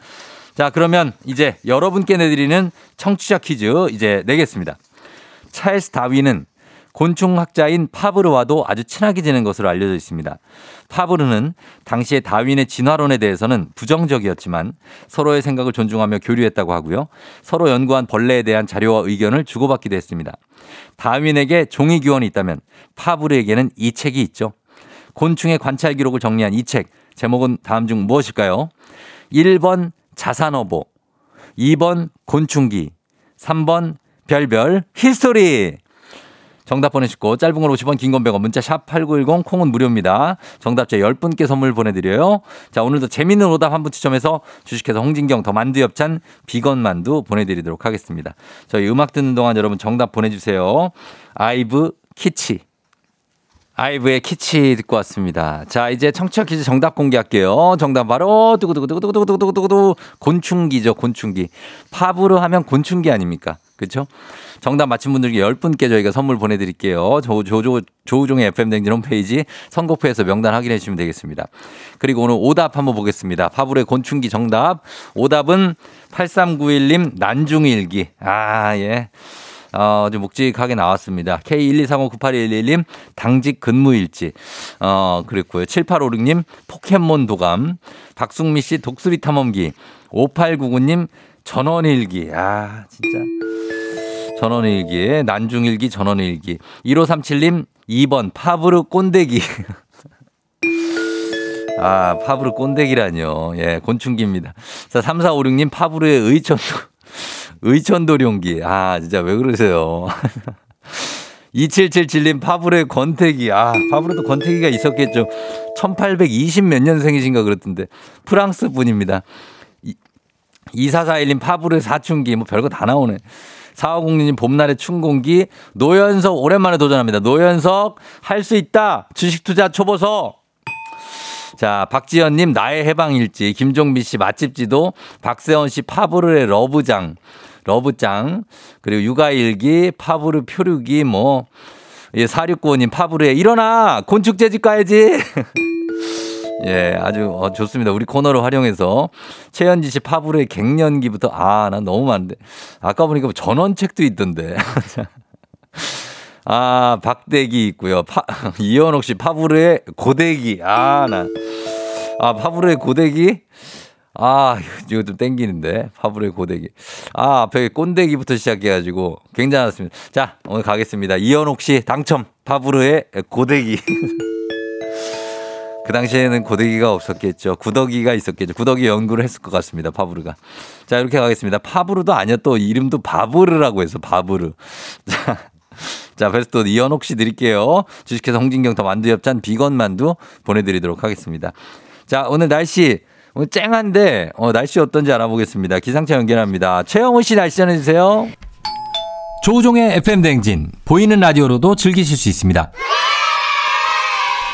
자, 그러면 이제 여러분께 내드리는 청취자 퀴즈 이제 내겠습니다. 찰스 다윈은 곤충학자인 파브르와도 아주 친하게 지낸 것으로 알려져 있습니다. 파브르는 당시의 다윈의 진화론에 대해서는 부정적이었지만 서로의 생각을 존중하며 교류했다고 하고요. 서로 연구한 벌레에 대한 자료와 의견을 주고받기도 했습니다. 다윈에게 종이 기원이 있다면 파브르에게는 이 책이 있죠. 곤충의 관찰 기록을 정리한 이 책. 제목은 다음 중 무엇일까요? 1번 자산어보, 2번 곤충기, 3번 별별 히스토리. 정답 보내시고 짧은 걸 50원 긴 건 100원 문자 샵 8910 콩은 무료입니다. 정답자 10분께 선물 보내드려요. 자 오늘도 재밌는 오답 한 분 추첨해서 주식회사 홍진경 더 만두 엽찬 비건 만두 보내드리도록 하겠습니다. 저희 음악 듣는 동안 여러분 정답 보내주세요. 아이브 키치 아이브의 키치 듣고 왔습니다. 자, 이제 청취자 퀴즈 정답 공개할게요. 정답 바로 두구두구두구두구두구두구두구 곤충기죠, 곤충기. 팝으로 하면 곤충기 아닙니까? 그렇죠? 정답 맞힌 분들께 10분께 저희가 선물 보내드릴게요. 조, 조, 조, 조우종의 FM댕진 홈페이지 선곡표에서 명단 확인해 주시면 되겠습니다. 그리고 오늘 오답 한번 보겠습니다. 파브로의 곤충기 정답. 오답은 8391님 난중일기. 아, 예. 어, 좀 묵직하게 나왔습니다. K123598111님, 당직 근무일지. 어, 그랬고요. 7856님, 포켓몬 도감. 박승미 씨, 독수리 탐험기. 5899님, 전원일기. 아, 진짜. 전원일기, 난중일기, 전원일기. 1537님, 2번, 파브르 꼰대기. <laughs> 아, 파브르 꼰대기라뇨. 예, 곤충기입니다. 자, 3456님, 파브르의 의천도, <laughs> 의천도룡기. 아, 진짜 왜 그러세요. <laughs> 2777님, 파브르의 권태기. 아, 파브르도 권태기가 있었겠죠. 1820 몇 년생이신가 그랬던데. 프랑스 분입니다. 2441님, 파브르의 사춘기. 뭐 별거 다 나오네. 4506님 봄날의 춘공기 노현석 오랜만에 도전합니다. 노현석 할 수 있다. 주식 투자 초보서. 자, 박지현님 나의 해방일지 김종민 씨 맛집 지도 박세원 씨 파브르의 러브장 러브장 그리고 육아일기 파브르 표류기 뭐 예, 4695님 파브르의 일어나 곤충 재집 가야지. <laughs> 예, 아주 어, 좋습니다. 우리 코너를 활용해서 최현지 씨 파브르의 갱년기부터 아, 난 너무 많은데 아까 보니까 뭐 전원책도 있던데. <laughs> 아, 박대기 있고요. 파, <laughs> 이현옥 씨 파브르의 고데기. 아, 난. 아, 파브르의 고데기? 아, 이거 좀 땡기는데. 파브르의 고데기. 아, 앞에 꼰대기부터 시작해가지고 굉장했습니다. 자, 오늘 가겠습니다. 이현옥 씨 당첨. 파브르의 고데기. <laughs> 그 당시에는 고데기가 없었겠죠. 구더기가 있었겠죠. 구더기 연구를 했을 것 같습니다. 파브르가. 자, 이렇게 가겠습니다. 파브르도 아니야. 또 이름도 바브르라고 해서 바브르. <laughs> 자. 자, 또 이현옥 씨 드릴게요. 주식회사 홍진경 더 만두 엽찬 비건 만두 보내드리도록 하겠습니다. 자, 오늘 날씨. 오늘 쨍한데, 어, 날씨 어떤지 알아보겠습니다. 기상청 연결합니다. 최영훈 씨 날씨 전해주세요. 조우종의 FM 댕진 보이는 라디오로도 즐기실 수 있습니다.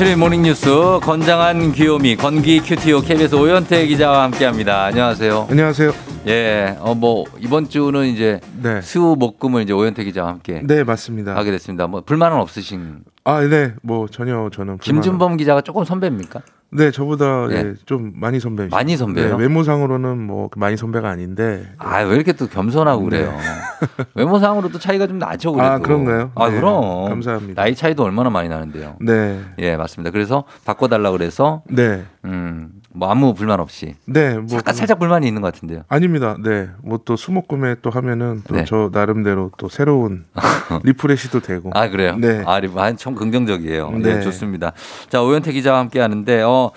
간추린 모닝뉴스 건장한 귀요미 건기 큐티오 KBS 오현태 기자와 함께합니다. 안녕하세요. 안녕하세요. 예, 어 뭐 이번 주는 이제 네. 수목 목금을 이제 오현태 기자와 함께 네, 맞습니다. 하게 됐습니다. 뭐 불만은 없으신 아, 네. 뭐 전혀 저는 불만- 김준범 기자가 조금 선배입니까? 네, 저보다 네. 예, 좀 많이 선배. 많이 선배요? 네, 외모상으로는 뭐 많이 선배가 아닌데. 아, 왜 이렇게 또 겸손하고 네. 그래요? 외모상으로도 차이가 좀 나죠, 그래도. 아, 그런가요? 아, 네, 그럼. 감사합니다. 나이 차이도 얼마나 많이 나는데요. 네. 예, 맞습니다. 그래서 바꿔달라고 그래서, 네. 음, 뭐 아무 불만 없이. 네, 뭐 약간 살짝 불만이 있는 것 같은데요. 아닙니다. 네. 뭐 또 수목금에 또 하면은 또 네. 저 나름대로 또 새로운 <laughs> refresh도 되고. 아, 그래요? 네. 아, 아, 참 긍정적이에요. 네. 네. 좋습니다. 자, 오현태 기자와 함께 하는데, 어,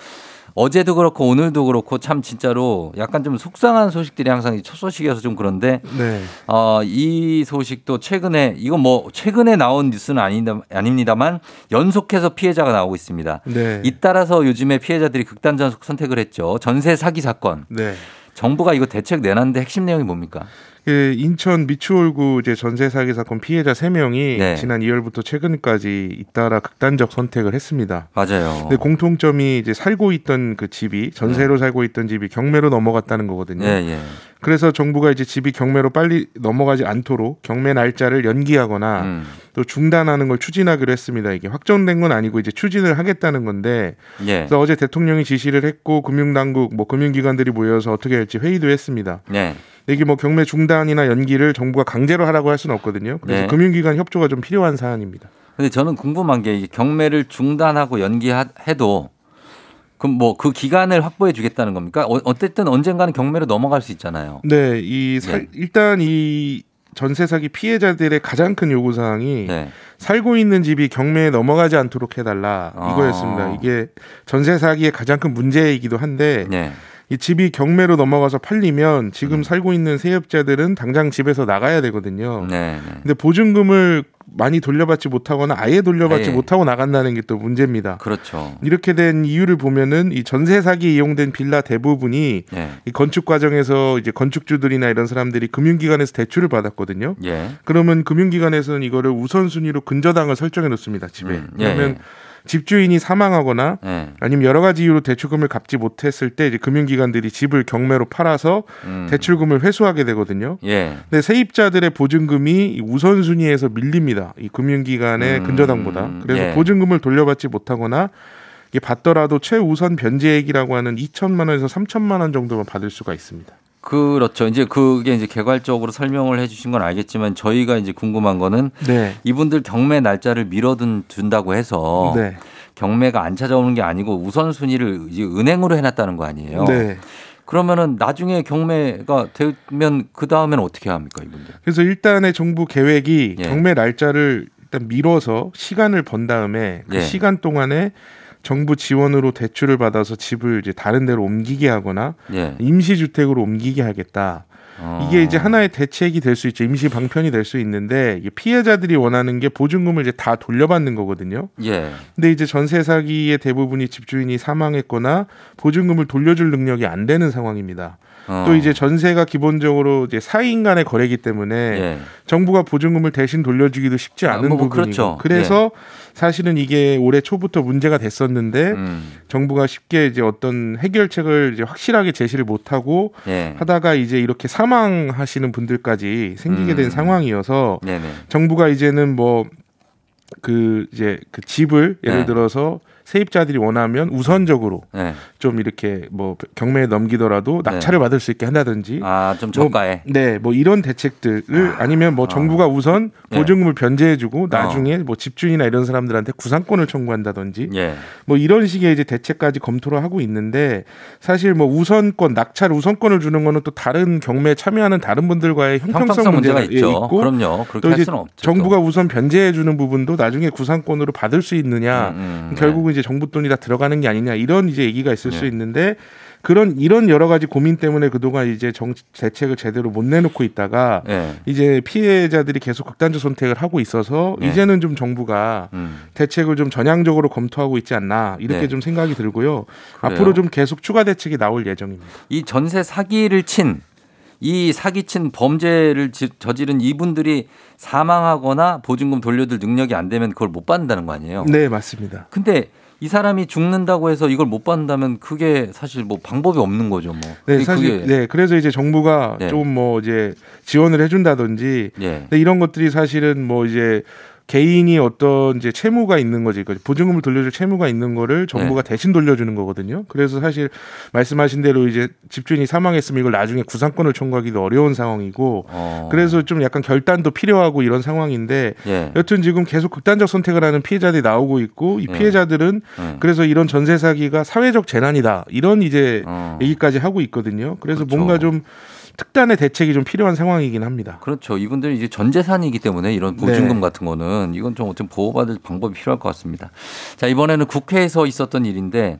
어제도 그렇고 오늘도 그렇고 참 진짜로 약간 좀 속상한 소식들이 항상 첫 소식이어서 좀 그런데 네. 어, 이 소식도 최근에 이건 뭐 최근에 나온 뉴스는 아니다, 아닙니다만 연속해서 피해자가 나오고 있습니다. 네. 잇따라서 요즘에 피해자들이 극단적 선택을 했죠. 전세 사기 사건. 네. 정부가 이거 대책 내놨는데 핵심 내용이 뭡니까? 그 인천 미추홀구 이제 전세 사기 사건 피해자 3명이 네. 지난 2월부터 최근까지 잇따라 극단적 선택을 했습니다. 맞아요. 근데 공통점이 이제 살고 있던 그 집이 전세로 살고 있던 집이 경매로 넘어갔다는 거거든요. 예, 예. 그래서 정부가 이제 집이 경매로 빨리 넘어가지 않도록 경매 날짜를 연기하거나 음. 또 중단하는 걸 추진하기로 했습니다. 이게 확정된 건 아니고 이제 추진을 하겠다는 건데 예. 그래서 어제 대통령이 지시를 했고 금융당국 뭐 금융기관들이 모여서 어떻게 할지 회의도 했습니다. 네. 이게 뭐 경매 중단이나 연기를 정부가 강제로 하라고 할 수는 없거든요. 그래서 네. 금융기관 협조가 좀 필요한 사안입니다. 근데 저는 궁금한 게 경매를 중단하고 연기해도 그럼 뭐 그 기간을 확보해 주겠다는 겁니까? 어, 어쨌든 언젠가는 경매로 넘어갈 수 있잖아요. 네, 이 사- 네. 일단 이 전세 사기 피해자들의 가장 큰 요구 사항이 네. 살고 있는 집이 경매에 넘어가지 않도록 해달라 아. 이거였습니다. 이게 전세 사기의 가장 큰 문제이기도 한데 네. 이 집이 경매로 넘어가서 팔리면 지금 음. 살고 있는 세입자들은 당장 집에서 나가야 되거든요. 네. 네. 근데 보증금을 많이 돌려받지 못하거나 아예 돌려받지 아예. 못하고 나간다는 게 또 문제입니다. 그렇죠. 이렇게 된 이유를 보면은 이 전세 사기에 이용된 빌라 대부분이 예. 이 건축 과정에서 이제 건축주들이나 이런 사람들이 금융기관에서 대출을 받았거든요. 예. 그러면 금융기관에서는 이거를 우선순위로 근저당을 설정해 놓습니다 집에. 음, 예, 그러면 예. 집주인이 사망하거나 예. 아니면 여러 가지 이유로 대출금을 갚지 못했을 때 이제 금융기관들이 집을 경매로 팔아서 음. 대출금을 회수하게 되거든요. 예. 근데 세입자들의 보증금이 이 우선순위에서 밀립니다. 이 금융기관의 음, 근저당보다. 그래서 예. 보증금을 돌려받지 못하거나 받더라도 최우선 변제액이라고 하는 2천만 원에서 3천만 원 정도만 받을 수가 있습니다. 그렇죠. 이제 그게 이제 개괄적으로 설명을 해 주신 건 알겠지만 저희가 이제 궁금한 거는 네. 이분들 경매 날짜를 미뤄둔 둔다고 해서 네. 경매가 안 찾아오는 게 아니고 우선 순위를 이제 은행으로 해놨다는 거 아니에요. 네. 그러면은 나중에 경매가 되면 그 다음에는 어떻게 합니까 이분들? 그래서 일단의 정부 계획이 예. 경매 날짜를 일단 미뤄서 시간을 번 다음에 그 예. 시간 동안에 정부 지원으로 대출을 받아서 집을 이제 다른 데로 옮기게 하거나 예. 임시 주택으로 옮기게 하겠다. 어. 이게 이제 하나의 대책이 될 수 있죠. 임시 방편이 될 수 있는데 피해자들이 원하는 게 보증금을 이제 다 돌려받는 거거든요. 예. 근데 이제 전세 사기의 대부분이 집주인이 사망했거나 보증금을 돌려줄 능력이 안 되는 상황입니다. 어. 또 이제 전세가 기본적으로 이제 사인 간의 거래이기 때문에 예. 정부가 보증금을 대신 돌려주기도 쉽지 아, 않은 뭐 부분이고 그렇죠. 그래서 사실은 이게 올해 초부터 문제가 됐었는데 음. 정부가 쉽게 이제 어떤 해결책을 이제 확실하게 제시를 못하고 예. 하다가 이제 이렇게 사망하시는 분들까지 생기게 된 음. 상황이어서 네네. 정부가 이제는 뭐 그 이제 그 집을 예를 네. 들어서 세입자들이 원하면 우선적으로 네. 좀 이렇게 뭐 경매에 넘기더라도 낙찰을 받을 수 있게 한다든지 아좀 뭐, 저가에. 네, 뭐 이런 대책들을 아, 니면뭐 정부가 우선 네. 보증금을 변제해주고 나중에 뭐 집주인이나 이런 사람들한테 구상권을 청구한다든지 예. 뭐 이런 식의 이제 대책까지 검토를 하고 있는데 사실 뭐 우선권 낙찰 우선권을 주는 거는 또 다른 경매에 참여하는 다른 분들과의 형평성, 형평성 문제가 문제가 있죠. 있고 그럼요. 그렇게 또할 이제 수는 없죠. 정부가 우선 변제해 주는 부분도 나중에 구상권으로 받을 수 있느냐 음, 음, 결국은 이제 정부 돈이 다 들어가는 게 아니냐 이런 이제 얘기가 있을 수 네. 있는데 그런 이런 여러 가지 고민 때문에 그동안 이제 정 대책을 제대로 못 내놓고 있다가 예. 이제 피해자들이 계속 극단적 선택을 하고 있어서 네. 이제는 좀 정부가 음. 대책을 좀 전향적으로 검토하고 있지 않나 이렇게 네. 좀 생각이 들고요. 그래요? 앞으로 좀 계속 추가 대책이 나올 예정입니다. 이 전세 사기를 친 이 사기친 범죄를 지- 저지른 이분들이 사망하거나 보증금 돌려줄 능력이 안 되면 그걸 못 받는다는 거 아니에요? 네, 맞습니다. 근데 이 사람이 죽는다고 해서 이걸 못 받는다면 그게 사실 뭐 방법이 없는 거죠, 뭐. 네, 사실 그게- 네, 그래서 이제 정부가 네. 좀뭐 이제 지원을 해준다든지 예. 근데 이런 것들이 사실은 뭐 이제 개인이 어떤 이제 채무가 있는 거지, 그 보증금을 돌려줄 채무가 있는 거를 정부가 네. 대신 돌려주는 거거든요. 그래서 사실 말씀하신 대로 이제 집주인이 사망했으면 이걸 나중에 구상권을 청구하기도 어려운 상황이고, 어. 그래서 좀 약간 결단도 필요하고 이런 상황인데, 예. 여튼 지금 계속 극단적 선택을 하는 피해자들이 나오고 있고, 이 예. 피해자들은 음. 그래서 이런 전세 사기가 사회적 재난이다 이런 이제 어. 얘기까지 하고 있거든요. 그래서 그렇죠. 뭔가 좀 특단의 대책이 좀 필요한 상황이긴 합니다. 그렇죠. 이분들이 이제 전 재산이기 때문에 이런 보증금 네. 같은 거는 이건 좀, 좀 보호받을 방법이 필요할 것 같습니다. 자, 이번에는 국회에서 있었던 일인데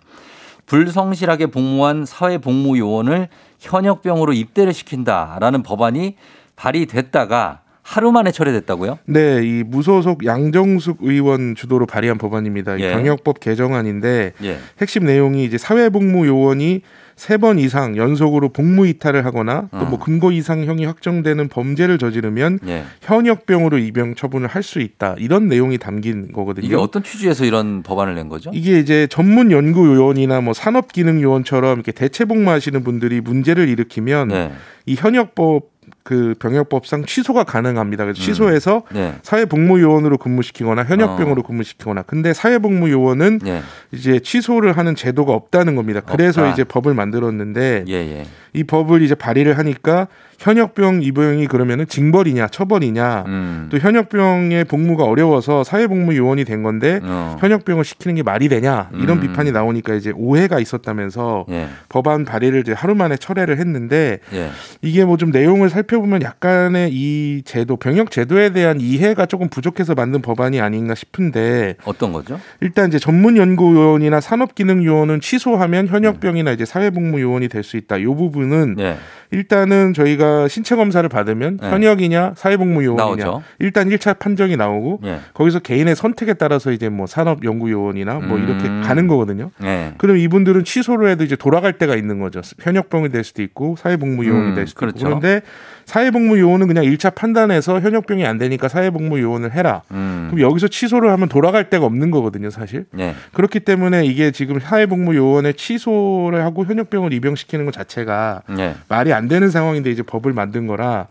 불성실하게 복무한 사회복무요원을 현역병으로 입대를 시킨다라는 법안이 발의됐다가 하루 만에 철회됐다고요? 네, 이 무소속 양정숙 의원 주도로 발의한 법안입니다. 이 예. 경영법 개정안인데 예. 핵심 내용이 이제 사회복무 요원이 세 번 이상 연속으로 복무 이탈을 하거나 또뭐 어. 금고 이상형이 확정되는 범죄를 저지르면 예. 현역병으로 입영 처분을 할 수 있다 이런 내용이 담긴 거거든요. 이게 어떤 취지에서 이런 법안을 낸 거죠? 이게 이제 전문 연구 요원이나 뭐 산업 기능 요원처럼 이렇게 대체 복무하시는 분들이 문제를 일으키면 네. 이 현역법 그 병역법상 취소가 가능합니다. 그래서 음. 취소해서 네. 사회복무요원으로 근무시키거나 현역병으로 어. 근무시키거나. 근데 사회복무요원은 예. 이제 취소를 하는 제도가 없다는 겁니다. 그래서 없다. 이제 법을 만들었는데 예, 예. 이 법을 이제 발의를 하니까 현역병 입원이 그러면은 징벌이냐 처벌이냐 음. 또 현역병의 복무가 어려워서 사회복무 요원이 된 건데 어. 현역병을 시키는 게 말이 되냐 이런 음. 비판이 나오니까 이제 오해가 있었다면서 예. 법안 발의를 이제 하루 만에 철회를 했는데 예. 이게 뭐 좀 내용을 살펴보면 약간의 이 제도 병역 제도에 대한 이해가 조금 부족해서 만든 법안이 아닌가 싶은데 어떤 거죠? 일단 이제 전문 연구 요원이나 산업 기능 요원은 취소하면 현역병이나 이제 사회복무 요원이 될 수 있다. 이 부분 은 예. 일단은 저희가 신체 검사를 받으면 네. 현역이냐 사회복무 요원이냐 나오죠. 일단 1차 판정이 나오고 예. 거기서 개인의 선택에 따라서 이제 뭐 산업 연구 요원이나 뭐 이렇게 음. 가는 거거든요. 예. 그럼 이분들은 취소를 해도 이제 돌아갈 때가 있는 거죠. 현역병이 될 수도 있고 사회복무 요원이 음, 될 수도 그렇죠. 있고 그런데 사회복무 요원은 그냥 1차 판단해서 현역병이 안 되니까 사회복무 요원을 해라. 음. 그럼 여기서 취소를 하면 돌아갈 데가 없는 거거든요, 사실. 예. 그렇기 때문에 이게 지금 사회복무 요원에 취소를 하고 현역병을 입영시키는 것 자체가 예. 말이 안 되는 상황인데 이제 법을 만든 거라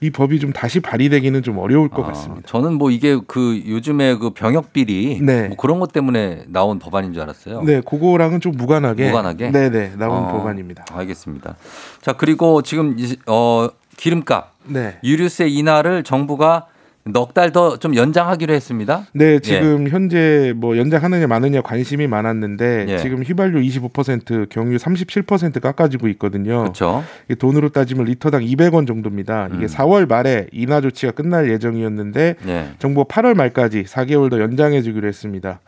이 법이 좀 다시 발의되기는 좀 어려울 것 아, 같습니다. 저는 뭐 이게 그 요즘에 그 병역 비리 네. 뭐 그런 것 때문에 나온 법안인 줄 알았어요. 네, 그거랑은 좀 무관하게, 무관하게? 네네 나온 어, 법안입니다. 알겠습니다. 자 그리고 지금 이- 어 기름값 네. 유류세 인하를 정부가 넉 달 더 좀 연장하기로 했습니다. 네, 지금 현재 뭐 연장하느냐 마느냐 관심이 많았는데 예. 지금 휘발유 25%, 경유 37% 깎아지고 있거든요. 그렇죠. 돈으로 따지면 리터당 200원 정도입니다. 이게 음. 4월 말에 인하 조치가 끝날 예정이었는데 예. 정부가 8월 말까지 4개월 더 연장해 주기로 했습니다.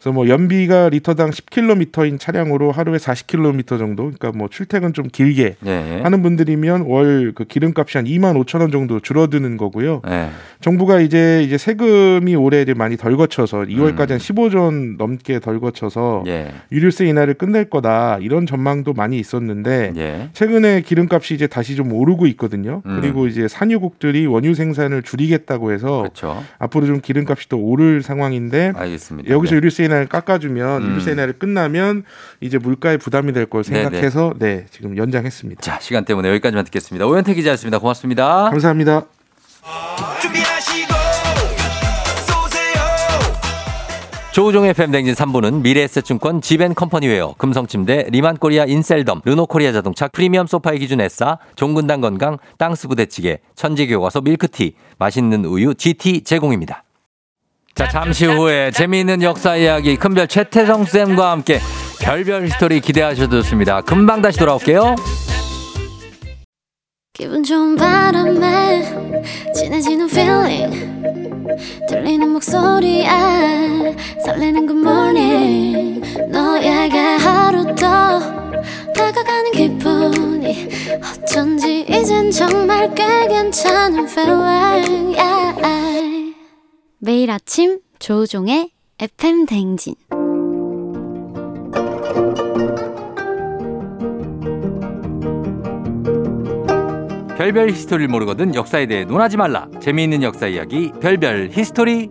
그래서 뭐 연비가 리터당 10km인 차량으로 하루에 40km 정도, 그러니까 뭐 출퇴근 좀 길게 예. 하는 분들이면 월 그 기름값이 한 2만 5천 원 정도 줄어드는 거고요. 예. 정부가 이제 이제 세금이 올해 이제 많이 덜 거쳐서 2월까지 음. 한 15조 원 넘게 덜 거쳐서 예. 유류세 인하를 끝낼 거다 이런 전망도 많이 있었는데 예. 최근에 기름값이 이제 다시 좀 오르고 있거든요. 음. 그리고 이제 산유국들이 원유 생산을 줄이겠다고 해서 그렇죠. 앞으로 좀 기름값이 더 오를 상황인데 알겠습니다. 여기서 네. 유류세 인하를 깎아주면 음. 유류세 인하를 끝나면 이제 물가에 부담이 될걸 네네. 생각해서 네 지금 연장했습니다. 자 시간 때문에 여기까지만 듣겠습니다. 오현태 기자였습니다. 고맙습니다. 감사합니다. 조우종의 FM 댕진 3부는 미래에셋증권 지벤컴퍼니웨어, 금성침대, 리만코리아 인셀덤, 르노코리아 자동차, 프리미엄 소파의 기준 에싸, 종근당 건강, 땅스 부대찌개, 천지교과서 밀크티, 맛있는 우유 GT 제공입니다. 자 잠시 후에 재미있는 역사 이야기 큰별 최태성 쌤과 함께 별별 히스토리 기대하셔도 좋습니다. 금방 다시 돌아올게요. 기분 좋은 바람에 진해지는 feeling 들리는 목소리에 설레는 good morning 너에게 하루 더 다가가는 기분이 어쩐지 이젠 정말 꽤 괜찮은 feeling yeah. 매일 아침 조우종의 FM 대행진 별별 히스토리를 모르거든 역사에 대해 논하지 말라. 재미있는 역사 이야기 별별 히스토리.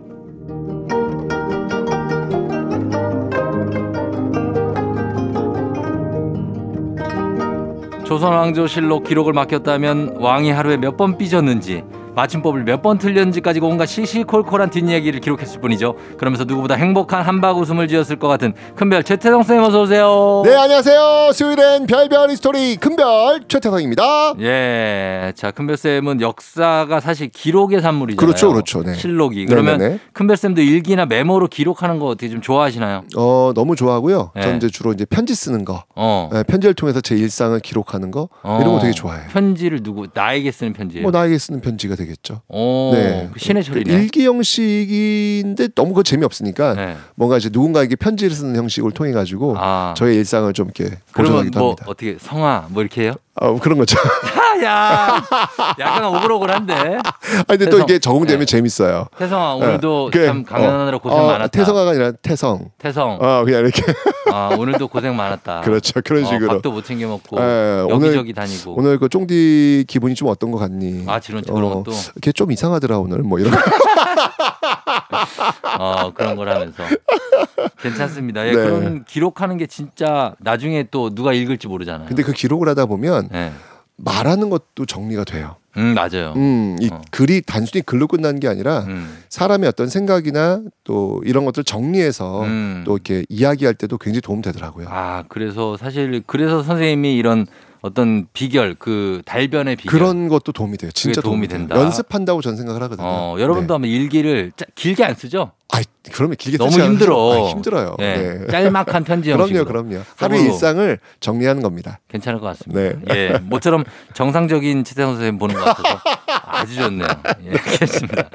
조선 왕조실록 기록을 맡겼다면 왕이 하루에 몇 번 삐졌는지 맞춤법을 몇 번 틀렸는지까지 온갖 시시콜콜한 뒷이야기를 기록했을 뿐이죠. 그러면서 누구보다 행복한 함박웃음을 지었을 것 같은 큰별 최태성 쌤 어서 오세요. 네 안녕하세요 수요일엔 별별 히스토리 큰별 최태성입니다 예. 자, 큰별 쌤은 역사가 사실 기록의 산물이잖아요. 그렇죠, 그렇죠. 네. 실록이. 그러면 네네네. 큰별 쌤도 일기나 메모로 기록하는 거 어떻게 좀 좋아하시나요? 어 너무 좋아하고요 네. 저는 이제 주로 이제 편지 쓰는 거 어. 네, 편지를 통해서 제 일상을 기록하는 거 이런 거 되게 좋아해요 편지를 누구 나에게 쓰는 편지예요. 뭐 나에게 쓰는 편지가 되 겠죠 오, 그 신의 철이네. 일기 형식인데 너무 그거 재미없으니까 네. 뭔가 이제 누군가에게 편지를 쓰는 형식을 통해 가지고 아. 저의 일상을 좀 이렇게 그러면 뭐 합니다. 어떻게 성아 뭐 이렇게 해요? 아, 그런 거죠. <laughs> 야, 약간 오글오글한데. 아 근데 또 태성. 이게 적응되면 네. 재밌어요. 태성아 오늘도 네. 참 강연하느라 고생 어, 많았다. 태성아가 아니라 태성. 태성. 어 그냥 이렇게. 아, 오늘도 고생 많았다. <laughs> 그렇죠. 그런 어, 식으로. 밥도 못 챙겨 먹고 예, 여기저기 다니고. 오늘 그 쫑디 기분이 좀 어떤 것 같니? 아, 그런 그런 것도. 걔 좀 이상하더라 오늘 뭐 이런. 거. <laughs> 어, 그런 걸 하면서. 괜찮습니다. 예, 네. 그런 기록하는 게 진짜 나중에 또 누가 읽을지 모르잖아요. 근데 그 기록을 하다 보면 네. 말하는 것도 정리가 돼요. 음, 맞아요. 음, 이 어. 글이 단순히 글로 끝나는 게 아니라 음. 사람의 어떤 생각이나 또 이런 것들 정리해서 음. 또 이렇게 이야기할 때도 굉장히 도움 되더라고요. 아, 그래서 사실 그래서 선생님이 이런 어떤 비결 그 달변의 비결 그런 것도 도움이 돼요. 진짜 그게 도움이 돼요. 된다. 연습한다고 저는 생각을 하거든요. 어, 여러분도 한번 일기를 짜- 길게 안 쓰죠? 아, 그러면 길게 너무. 힘들어. <laughs> 아, 힘들어요. 네. 네. 짤막한 편지 그럼요, 형식으로. 그럼요. 하루의 서로 일상을 정리하는 겁니다. 괜찮을 것 같습니다. 네. 예, 모처럼 정상적인 최태성 선생님 보는 것 같아서 아주 좋네요. 예, <laughs> 알겠습니다.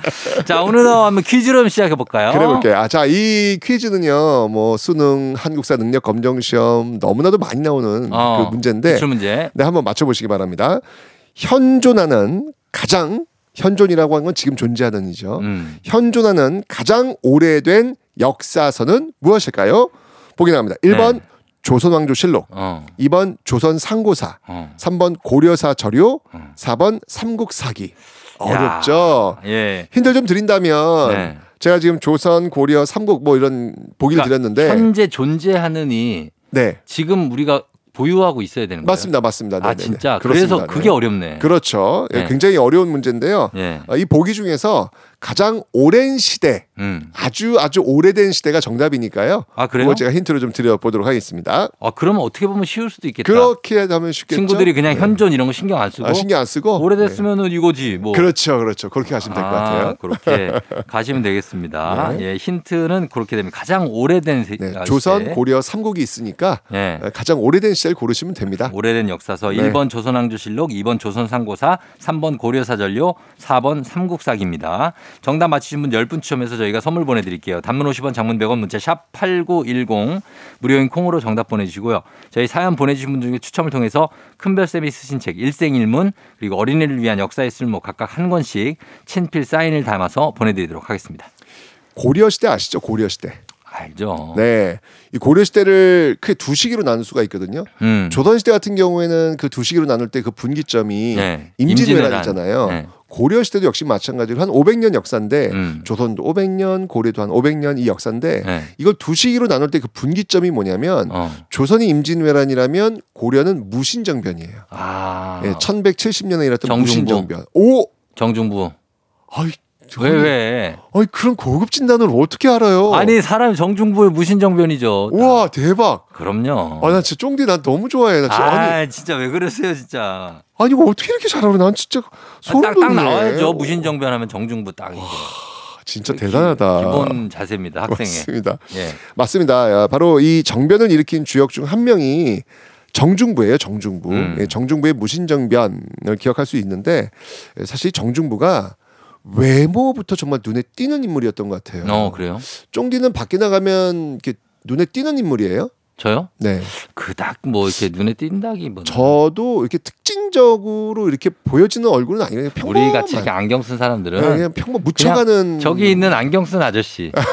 자, 오늘 한번 퀴즈로 시작해 볼까요? 그래 볼게요. 아, 자, 이 퀴즈는요. 뭐 수능, 한국사 능력 검정 시험 너무나도 많이 나오는 어, 그 문제인데 기출 문제. 네, 한번 맞춰 보시기 바랍니다. 현존하는 가장 현존이라고 하는 건 지금 존재하는 이죠. 음. 현존하는 가장 오래된 역사서는 무엇일까요? 보기 나갑니다. 1번 네. 조선왕조실록, 어. 2번 조선상고사, 어. 3번 고려사 저료, 어. 4번 삼국사기. 어렵죠? 예. 힌트를 좀 드린다면 네. 제가 지금 조선, 고려, 삼국 뭐 이런 보기를 그러니까 드렸는데 현재 존재하는 이 네. 지금 우리가 보유하고 있어야 되는 거예요. 맞습니다. 맞습니다. 아 네네네. 진짜 그렇습니다. 그래서 그게 네. 어렵네. 그렇죠. 예, 네. 굉장히 어려운 문제인데요. 예. 어, 이 보기 중에서 가장 오랜 시대, 음. 아주 아주 오래된 시대가 정답이니까요. 아 그래요? 제가 힌트를 좀 드려보도록 하겠습니다. 아 그러면 어떻게 보면 쉬울 수도 있겠다. 그렇게 하면 쉽겠죠. 친구들이 그냥 네. 현존 이런 거 신경 안 쓰고 아, 신경 안 쓰고 오래됐으면은 이거지 뭐. 네. 그렇죠, 그렇죠. 그렇게 하시면 될것 아, 같아요. 그렇게 <laughs> 가시면 되겠습니다. 네. 예, 힌트는 그렇게 되면 가장 오래된 세, 네, 아, 조선. 고려, 삼국이 있으니까 예. 가장 오래된 시대를 고르시면 됩니다. 오래된 역사서 네. 1번 조선왕조실록, 2번 조선상고사, 3번 고려사전료, 4번 삼국사기입니다. 정답 맞히신 분 10분 추첨해서 저희가 선물 보내드릴게요. 단문 50원, 장문 100원, 문자 샵 8910 무료인 콩으로 정답 보내주시고요. 저희 사연 보내주신 분 중에 추첨을 통해서 큰별쌤이 쓰신 책 일생일문 그리고 어린이를 위한 역사의 쓸모 각각 한 권씩 친필 사인을 담아서 보내드리도록 하겠습니다. 고려 시대 아시죠? 고려 시대. 알죠? 네, 이 고려 시대를 크게 두 시기로 나눌 수가 있거든요. 음. 조선 시대 같은 경우에는 그 두 시기로 나눌 때 그 분기점이 네. 임진왜란이잖아요. 네. 고려 시대도 역시 마찬가지로 한 500년 역사인데 음. 조선도 500년, 고려도 한 500년 이 역사인데 네. 이걸 두 시기로 나눌 때 그 분기점이 뭐냐면 어. 조선이 임진왜란이라면 고려는 무신정변이에요. 아. 예, 1170년에 일었던. 무신정변. 오, 정중부. 아이, 왜 왜? 아이 그런 고급 진단을 어떻게 알아요? 아니 사람이 정중부의 무신정변이죠. 우와 대박. 그럼요. 아 나 진짜 쫑디 난 너무 좋아해. 나 진짜 아, 아니 진짜 왜 그러세요 진짜. 아니 이거 어떻게 이렇게 잘 알아? 난 진짜 소름 딱, 딱 돋네. 나와야죠. 무신정변 하면 정중부 딱 이게. 진짜 대단하다. 기본 자세입니다. 학생의. 맞습니다. 예. 맞습니다. 야, 바로 이 정변을 일으킨 주역 중 한 명이 정중부예요. 정중부. 음. 예, 정중부의 무신정변을 기억할 수 있는데 예, 사실 정중부가 외모부터 정말 눈에 띄는 인물이었던 것 같아요. 어 그래요? 쫑디는 밖에 나가면 이렇게 눈에 띄는 인물이에요? 저요? 네. 그닥 뭐 이렇게 눈에 띈다기 뭐. 저도 이렇게 특징적으로 이렇게 보여지는 얼굴은 아니에요. 평범한. 우리 같이 이렇게 안경 쓴 사람들은 네, 그냥 평범 묻혀가는. 저기 있는 안경 쓴 아저씨. <laughs>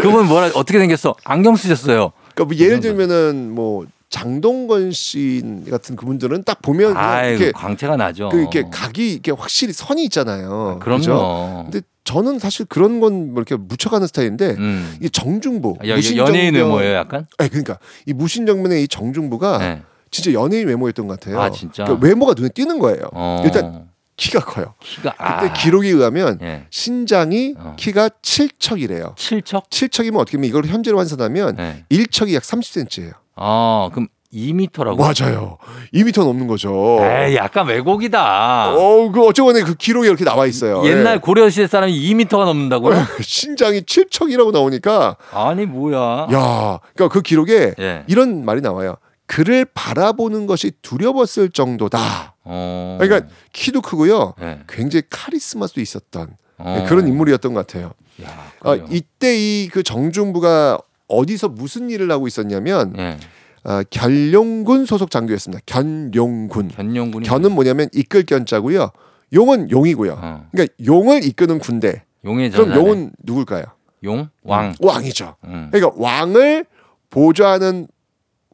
그분 뭐라 어떻게 생겼어? 안경 쓰셨어요. 그러니까 뭐 예를 들면은 뭐 장동건 씨 같은 그분들은 딱 보면 아이 이렇게 광채가 나죠. 그 이렇게 각이 이렇게 확실히 선이 있잖아요. 그럼요. 그죠? 근데 저는 사실 그런 건 뭐 이렇게 묻혀가는 스타일인데 음. 이 정중부 여- 여- 무신정변- 연예인 외모예요, 약간? 네, 그러니까 이 무신정변의 이 정중부가 네. 진짜 연예인 외모였던 것 같아요. 아, 진짜? 그러니까 외모가 눈에 띄는 거예요. 어. 일단 키가 커요. 키가 그때 아. 기록에 의하면 예. 신장이 어. 키가 7척이래요. 7척? 7척이면 어떻게 보면 이걸 현재로 환산하면 네. 1척이 약 30cm예요. 아, 그럼 2미터라고? 맞아요. 2m 넘는 거죠. 에이, 약간 왜곡이다. 어, 그 어쩌거나 그 기록에 이렇게 나와 있어요. 옛날 예. 고려 시대 사람이 2미터가 넘는다고요? <laughs> 신장이 7척이라고 나오니까 아니 뭐야? 야, 그러니까 그 기록에 예. 이런 말이 나와요. 그를 바라보는 것이 두려웠을 정도다. 어. 그러니까 키도 크고요. 예. 굉장히 카리스마도 있었던 어. 그런 인물이었던 것 같아요. 야, 아. 이때 이 그 정중부가 어디서 무슨 일을 하고 있었냐면 예. 아, 견룡군 소속 장교였습니다. 견룡군. 견룡군이 견은 뭐냐면 이끌 견자고요. 용은 용이고요. 어. 그러니까 용을 이끄는 군대. 용의 그럼. 용은 누굴까요? 용? 왕. 왕이죠. 음. 그러니까 왕을 보좌하는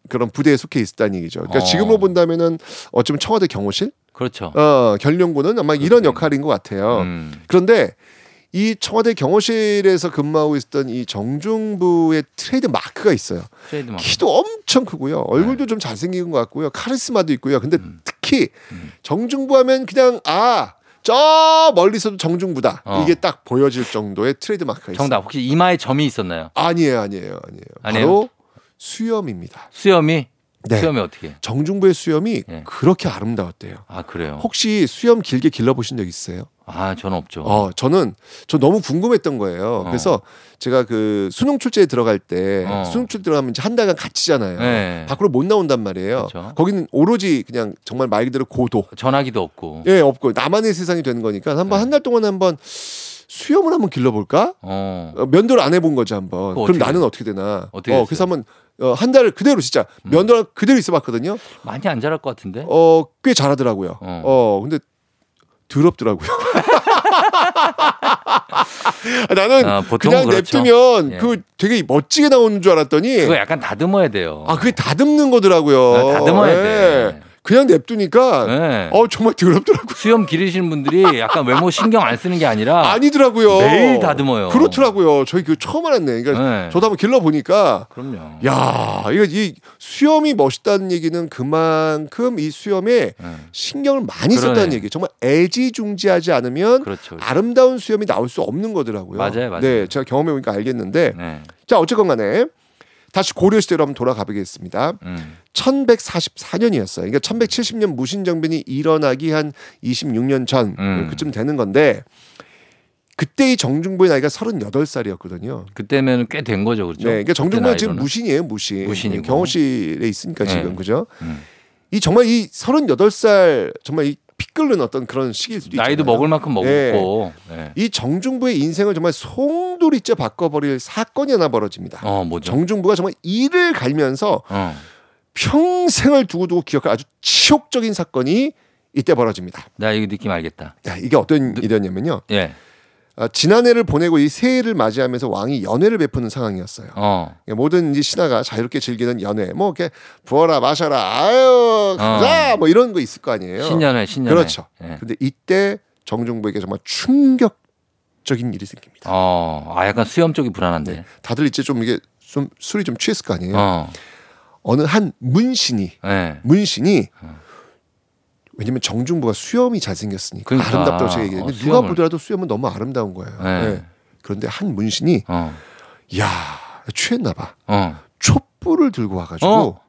그런 부대에 속해 있었다는 얘기죠. 그러니까 어. 지금으로 본다면은 어쩌면 청와대 경호실, 그렇죠. 어, 견룡군은 아마 이런 역할인 것 같아요. 음. 그런데 이 청와대 경호실에서 근무하고 있었던 이 정중부의 트레이드 마크가 있어요. 트레이드 마크. 키도 엄청 크고요. 얼굴도 좀 잘생긴 것 같고요. 카리스마도 있고요. 근데 음. 특히 정중부 하면 그냥 아, 저 멀리서도 정중부다. 어. 이게 딱 보여질 정도의 트레이드 마크가 있어요. 정답. 혹시 이마에 점이 있었나요? 아니에요, 아니에요, 아니에요. 아니에요? 바로 수염입니다. 수염이 네. 수염이 어떻게? 정중부의 수염이 예. 그렇게 아름다웠대요. 아 그래요? 혹시 수염 길게 길러 보신 적 있어요? 아 저는 없죠. 어, 저는 저 너무 궁금했던 거예요. 어. 그래서 제가 그 수능 출제에 들어갈 때 어. 수능 출제 들어가면 이제 한 달간 갇히잖아요. 네. 밖으로 못 나온단 말이에요. 그렇죠. 거기는 오로지 그냥 정말 말 그대로 고도. 전화기도 없고. 예, 없고 나만의 세상이 되는 거니까 한번 네. 한달 동안 한번 수염을 한번 길러볼까? 어. 어, 면도를 안 해본 거지 한번. 그럼 나는 어떻게 되나? 어떻게 어. 그래서 한번 어, 한 달을 그대로 진짜 면도를 그대로 있어봤거든요. 많이 안 자랄 것 같은데. 어, 꽤 잘하더라고요. 어. 어, 근데 더럽더라고요. <laughs> 아, 나는 아, 그냥 그렇죠. 냅두면 예. 그 되게 멋지게 나오는 줄 알았더니 그거 약간 다듬어야 돼요. 아 그게 다듬는 거더라고요. 아, 다듬어야 예. 돼. 그냥 냅두니까 네. 어 정말 더럽더라고요. 수염 기르시는 분들이 약간 외모 신경 안 쓰는 게 아니라 아니더라고요. 매일 다듬어요. 그렇더라고요. 저희 그 처음 알았네. 그러니까 네. 저도 한번 길러 보니까 그럼요. 야 이거 이 수염이 멋있다는 얘기는 그만큼 이 수염에 네. 신경을 많이 그러네. 썼다는 얘기. 정말 애지중지하지 않으면 그렇죠. 아름다운 수염이 나올 수 없는 거더라고요. 맞아요, 맞아요. 네, 제가 경험해 보니까 알겠는데. 네. 자 어쨌건 간에 다시 고려 시대로 한번 돌아가 보겠습니다. 음. 1144년이었어요. 그러니까 1170년 무신정변이 일어나기 한 26년 전 음. 그쯤 되는 건데 그때 이 정중부의 나이가 38살이었거든요. 그때면 꽤 된 거죠, 그렇죠? 네, 그러니까 정중부는 그때 지금. 무신이에요, 무신. 무신이고. 경호실에 있으니까 네. 지금 그죠? 음. 이 정말 이 38살 정말 이 피 끓는 어떤 그런 시기일 수도 나이도 있잖아요. 먹을 만큼 네. 먹고. 네. 이 정중부의 인생을 정말 송두리째 바꿔버릴 사건이 하나 벌어집니다. 어, 뭐죠? 정중부가 정말 이를 갈면서 어. 평생을 두고두고 기억할 아주 치욕적인 사건이 이때 벌어집니다. 나 이거 느낌 알겠다. 야, 이게 어떤 일이었냐면요. 예. 아, 지난해를 보내고 이 새해를 맞이하면서 왕이 연회를 베푸는 상황이었어요. 어. 그러니까 모든 이제 신하가 자유롭게 즐기는 연회, 뭐 이렇게 부어라 마셔라, 아유 가자, 뭐 이런 거 있을 거 아니에요. 어. 신년회, 신년회. 그렇죠. 예. 근데 이때 정중부에게 정말 충격적인 일이 생깁니다. 어. 아, 약간 수염 쪽이 불안한데. 네. 다들 이제 좀 이게 좀 술이 좀 취했을 거 아니에요. 어. 어느 한 문신이 예. 문신이 왜냐면 정중부가 수염이 잘생겼으니까 그러니까. 아름답다고 제가 얘기했는데 어, 누가 보더라도 수염은 너무 아름다운 거예요. 네. 네. 그런데 한 문신이 어. 야 취했나 봐. 어. 촛불을 들고 와가지고 어.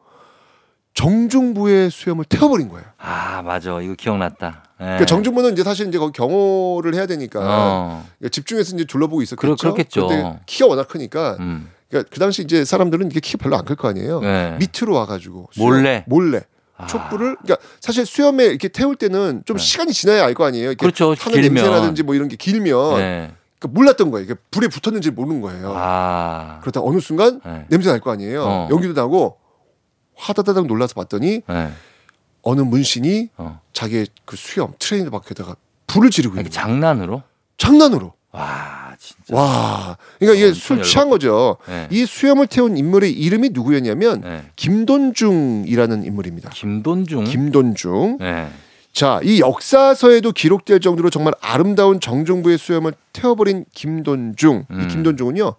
정중부의 수염을 태워버린 거예요. 아, 맞아. 이거 기억났다. 예. 그러니까 정중부는 이제 사실 이제 거기 경호를 해야 되니까 어. 그러니까 집중해서 이제 둘러보고 있었겠죠. 그렇- 그렇겠죠. 키가 워낙 크니까 음. 그러니까 그 당시 이제 사람들은 이게 키가 별로 안 클 거 아니에요. 네. 밑으로 와가지고 수염- 몰래? 몰래 아. 촛불을 그러니까 사실 수염에 이렇게 태울 때는 좀 네. 시간이 지나야 알 거 아니에요. 이렇게 그렇죠. 타는 길면. 냄새라든지 뭐 이런 게 길면 네. 그러니까 몰랐던 거예요. 이게 불에 붙었는지 모르는 거예요. 아. 그러다 어느 순간 네. 냄새 날 거 아니에요. 어. 연기도 나고 화다다닥 놀라서 봤더니 네. 어느 문신이 어. 자기의 그 수염 트레이드마크에다가 불을 지르고 있는 거예요. 장난으로? 장난으로. 와, 진짜. 와. 그러니까 이게 술 취한 거죠. 네. 이 수염을 태운 인물의 이름이 누구였냐면 네. 김돈중이라는 인물입니다. 김돈중. 김돈중. 네. 자, 이 역사서에도 기록될 정도로 정말 아름다운 정중부의 수염을 태워버린 김돈중. 음. 이 김돈중은요.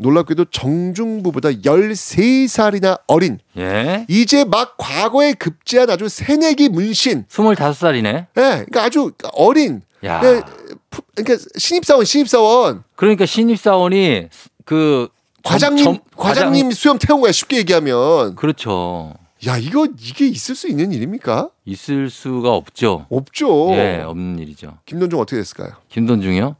놀랍게도 정중부보다 13살이나 어린 예. 이제 막 과거에 급제한 아주 새내기 문신. 25살이네. 예, 그러니까 아주 어린. 야. 예, 푸- 그러니까 신입사원, 신입사원. 그러니까 신입사원이 그 과장님, 점- 점- 과장님 수염 태운 거야 쉽게 얘기하면. 그렇죠. 야 이거 이게 있을 수 있는 일입니까? 있을 수가 없죠. 없죠. 예, 없는 일이죠. 김돈중 어떻게 됐을까요? 김돈중이요?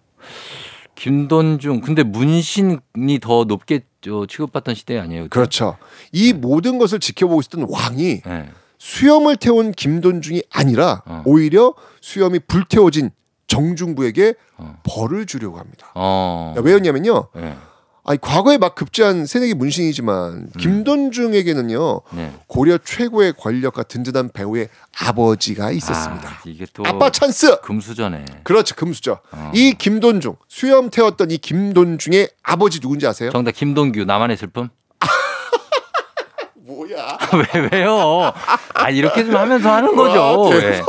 김돈중. 근데 문신이 더 높게 저 취급받던 시대 아니에요? 그때? 그렇죠. 이 모든 것을 지켜보고 있었던 왕이 예. 수염을 태운 김돈중이 아니라 어. 오히려 수염이 불태워진 정중부에게 어. 벌을 주려고 합니다. 어. 야, 왜였냐면요. 예. 아니 과거에 막 급제한 새내기 문신이지만 김돈중에게는요 네. 고려 최고의 권력과 든든한 배우의 아버지가 있었습니다. 아, 이게 또 아빠 찬스. 금수저네. 그렇죠 금수저. 어. 이 김돈중 수염 태웠던 이 김돈중의 아버지 누군지 아세요? 정답 김동규 나만의 슬픔? <laughs> 뭐야? <laughs> 왜 왜요? 아 이렇게 좀 하면서 하는 거죠. 와. 예.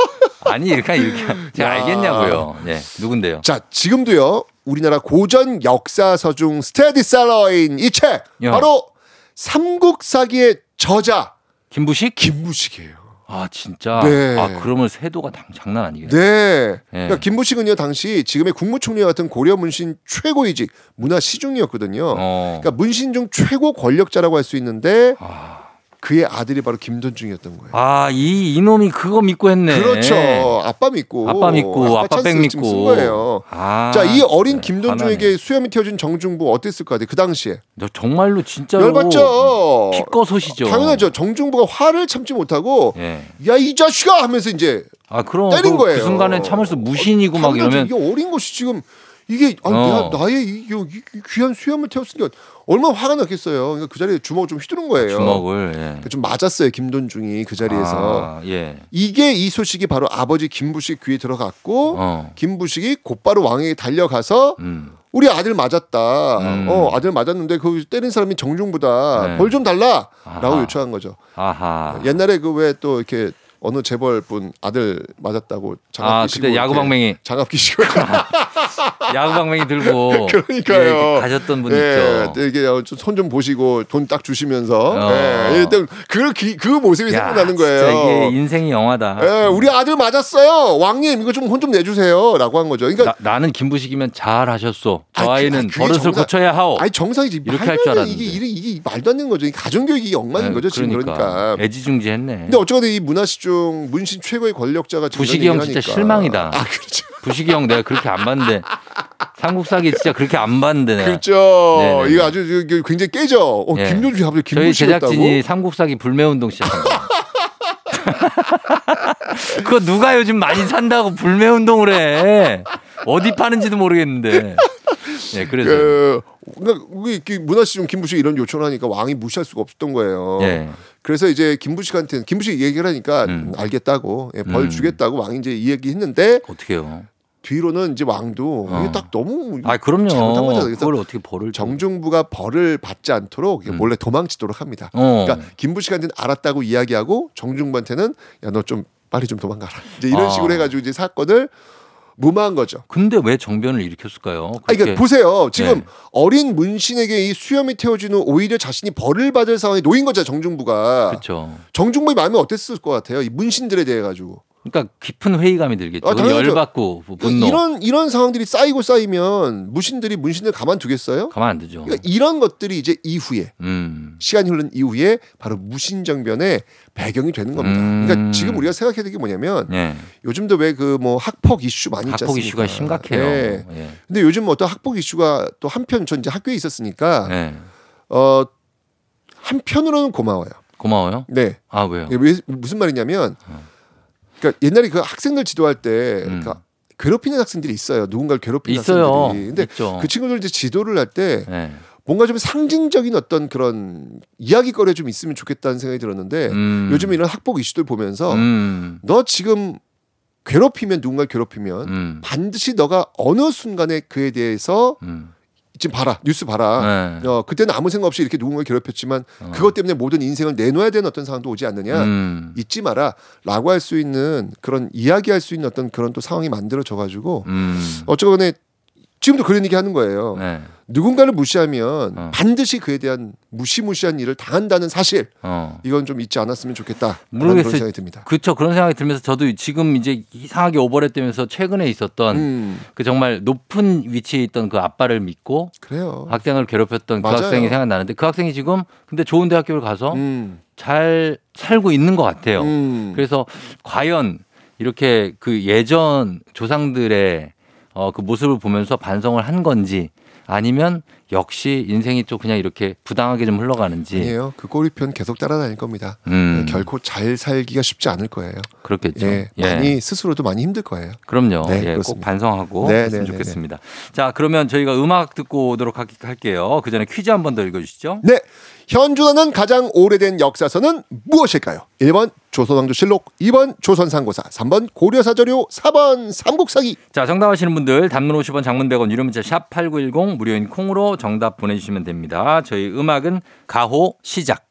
아니 이렇게 이렇게 제가 야. 알겠냐고요. 예. 누군데요? 자 지금도요 우리나라 고전 역사서 중 스테디셀러인 이책 야. 바로 삼국사기의 저자 김부식? 김부식이에요. 아 진짜. 네. 아 그러면 세도가 당- 장난 아니겠네. 네. 예. 그러니까 김부식은요 당시 지금의 국무총리와 같은 고려 문신 최고위직 문화 시중이었거든요. 어. 그러니까 문신 중 최고 권력자라고 할 수 있는데 아, 그의 아들이 바로 김돈중이었던 거예요. 아, 이 이놈이 그거 믿고 했네. 그렇죠. 아빠 믿고 아빠 믿고 아빠 백쓴 믿고. 거예요. 아, 자, 이 어린 네, 김돈중에게 수염이 튀어진 정중부 어땠을 것 같아요? 그 당시에 너 정말로 진짜로 열받죠. 피꺼소시죠. 당연하죠. 정중부가 화를 참지 못하고 예. 야이 자식아 하면서 이제 아, 그럼 때린 그, 거예요. 그 순간에 참을 수 무신이고 막 당연하죠. 이러면 이게 어린 것이 지금 이게 아니 어. 내가 나의 이, 이- 이 귀한 수염을 태웠으니까 얼마나 화가 났겠어요. 그러니까 그 자리에 주먹을 좀 휘두른 거예요. 주먹을 예. 그러니까 좀 맞았어요 김돈중이 그 자리에서. 아, 예. 이게 이 소식이 바로 아버지 김부식 귀에 들어갔고 어. 김부식이 곧바로 왕에게 달려가서 음. 우리 아들 맞았다. 음. 어 아들 맞았는데 그 때린 사람이 정중부다. 네. 벌좀 달라라고. 요청한 거죠. 아하. 옛날에 그 왜 또 이렇게 어느 재벌분 아들 맞았다고 장갑 아, 끼시고 그때 야구 방맹이 장갑 끼시고 <laughs> 야구 방맹이 들고 <laughs> 그러니까요. 예, 가셨던 분 예, 있죠. 이게 손 좀 보시고 돈 딱 주시면서 어. 예, 일단 그, 그, 그 모습이 야, 생각나는 거예요. 이게 인생이 영화다. 예, 우리 아들 맞았어요. 왕님 이거 좀 혼좀 내주세요라고 한 거죠. 그러니까 나, 는 김부식이면 잘 하셨소. 저 아니, 그- 아이는 그게 버릇을 정상- 고쳐야 하오. 아니 정상이지 이렇게 할 줄. 알았는데. 이게, 이게 이게 말도 안 되는 거죠. 이게 가정 교육이 엉망인 예, 거죠 지금 그러니까. 애지중지했네. 근데 어쨌든 이 문화 시 중 문신 최고의 권력자가 부식이 형 진짜 하니까. 실망이다. 아 그렇죠. 부식이 형 내가 그렇게 안 봤는데 삼국사기 진짜 그렇게 안 봤는데 내가. 그렇죠. 네네네. 이거 아주 이게 굉장히 깨져. 어, 예. 김종주 갑자기 저희 김부식이었다고. 제작진이 삼국사기 불매운동 시작한 거예요. <laughs> 그거 누가 요즘 많이 산다고 불매운동을 해. 어디 파는지도 모르겠는데. 예, 그래서. 그, 그러니까 우리 그 문화시 중 김부식 이런 요청을 하니까 왕이 무시할 수가 없었던 거예요. 예. 그래서 이제 김부식한테는 김부식 얘기를 하니까 음. 알겠다고 예, 벌 음. 주겠다고 왕이 이제 이 얘기했는데 어떻게요? 뒤로는 이제 왕도 어. 이게 딱 너무 아, 그럼요. 잘못한 거죠. 그래서 그걸 어떻게 벌을 줘. 정중부가 벌을 받지 않도록 음. 몰래 도망치도록 합니다. 어. 그러니까 김부식한테는 알았다고 이야기하고 정중부한테는 야 너 좀 빨리 좀 도망가라. 이제 이런 아. 식으로 해가지고 이제 사건을 무마한 거죠. 근데 왜 정변을 일으켰을까요? 아, 그러니까 보세요. 지금 네. 어린 문신에게 이 수염이 태워지는 오히려 자신이 벌을 받을 상황에 놓인 거죠. 정중부가. 그렇죠. 정중부의 마음이 어땠을 것 같아요. 이 문신들에 대해 가지고. 그러니까 깊은 회의감이 들겠죠. 아. 열받고 분노. 이런 이런 상황들이 쌓이고 쌓이면 무신들이 문신을 가만두겠어요? 가만 안 두죠. 그러니까 이런 것들이 이제 이후에 음. 시간이 흐른 이후에 바로 무신정변의 배경이 되는 겁니다. 음. 그러니까 지금 우리가 생각해야 될 게 뭐냐면 예. 요즘도 왜 그 뭐 학폭 이슈 많이 있지 학폭? 이슈가 심각해요. 예. 예. 근데 요즘 어떤 학폭 이슈가 또 한편 전 이제 학교에 있었으니까 예. 어 한편으로는 고마워요. 고마워요. 네. 아 왜요? 무슨 말이냐면 그러니까 옛날에 그 학생들 지도할 때 음. 그러니까 괴롭히는 학생들이 있어요. 누군가를 괴롭히는 있어요. 학생들이. 근데 있죠. 그 친구들 이제 지도를 할때 예. 뭔가 좀 상징적인 어떤 그런 이야기거리가 좀 있으면 좋겠다는 생각이 들었는데 음. 요즘 이런 학폭 이슈들 보면서 음. 너 지금 괴롭히면 누군가를 괴롭히면 음. 반드시 너가 어느 순간에 그에 대해서 음. 지금 봐라 뉴스 봐라 네. 어, 그때는 아무 생각 없이 이렇게 누군가를 괴롭혔지만 어. 그것 때문에 모든 인생을 내놓아야 되는 어떤 상황도 오지 않느냐 음. 잊지 마라 라고 할 수 있는 그런 이야기할 수 있는 어떤 그런 또 상황이 만들어져 가지고 음. 어쩌건에 지금도 그런 얘기 하는 거예요 네. 누군가를 무시하면 어. 반드시 그에 대한 무시무시한 일을 당한다는 사실 어. 이건 좀 잊지 않았으면 좋겠다 모르겠어요. 그런 생각이 듭니다 그렇죠. 그런 생각이 들면서 저도 지금 이제 이상하게 오버랩 되면서 최근에 있었던 음, 그 정말 높은 위치에 있던 그 아빠를 믿고 그래요 학생을 괴롭혔던 맞아요. 그 학생이 생각나는데 그 학생이 지금 근데 좋은 대학교를 가서 음, 잘 살고 있는 것 같아요. 음. 그래서 과연 이렇게 그 예전 조상들의 어, 그 모습을 보면서 반성을 한 건지 아니면 역시 인생이 또 그냥 이렇게 부당하게 좀 흘러가는지 아니에요 그 꼬리편 계속 따라다닐 겁니다 음, 결코 잘 살기가 쉽지 않을 거예요 그렇겠죠. 예, 많이 스스로도 많이 힘들 거예요 그럼요. 네, 예, 꼭. 반성하고 네, 했으면 네, 네, 좋겠습니다. 자, 그러면 저희가 음악 듣고 오도록 할- 할게요. 그 전에 퀴즈 한 번 더 읽어주시죠. 네. 현존하는 가장 오래된 역사서는 무엇일까요? 1번 조선왕조실록, 2번 조선상고사, 3번 고려사저료, 4번 삼국사기. 자, 정답 아시는 분들 단문 50원 장문 100원 유료 문자 샵 8910 무료인 콩으로 정답 보내주시면 됩니다. 저희 음악은 가호 시작.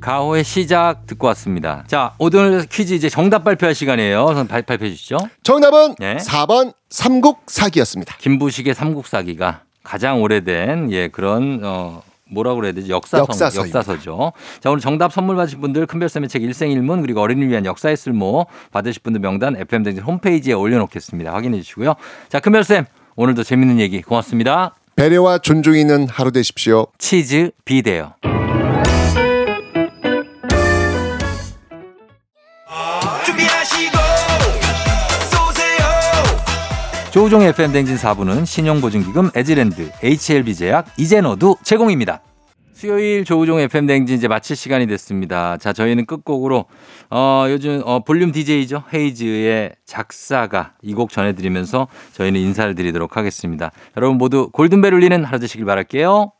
가호의 시작 듣고 왔습니다. 자, 오늘 퀴즈 이제 정답 발표할 시간이에요. 선 발- 발표해 주시죠. 정답은 네. 4번 삼국사기였습니다. 김부식의 삼국사기가 가장 오래된 예 그런 어 뭐라고 그래야 되지 역사서 역사서입니다. 역사서죠. 자 오늘 정답 선물 받으실 분들 큰별쌤의 책 일생일문 그리고 어린이를 위한 역사의 쓸모 받으실 분들 명단 FM 대행진 홈페이지에 올려놓겠습니다. 확인해 주시고요. 자 큰별쌤 오늘도 재밌는 얘기 고맙습니다. 배려와 존중이 있는 하루 되십시오. 치즈 비데요. 조우종의 FM 대행진 4부는 신용보증기금 에즈랜드, HLB제약, 이젠어두 제공입니다. 수요일 조우종 FM 댕진 이제 마칠 시간이 됐습니다. 자, 저희는 끝곡으로 어, 요즘 어, 볼륨 DJ죠. 헤이즈의 작사가 이 곡 전해드리면서 저희는 인사를 드리도록 하겠습니다. 여러분 모두 골든벨 울리는 하루 되시길 바랄게요.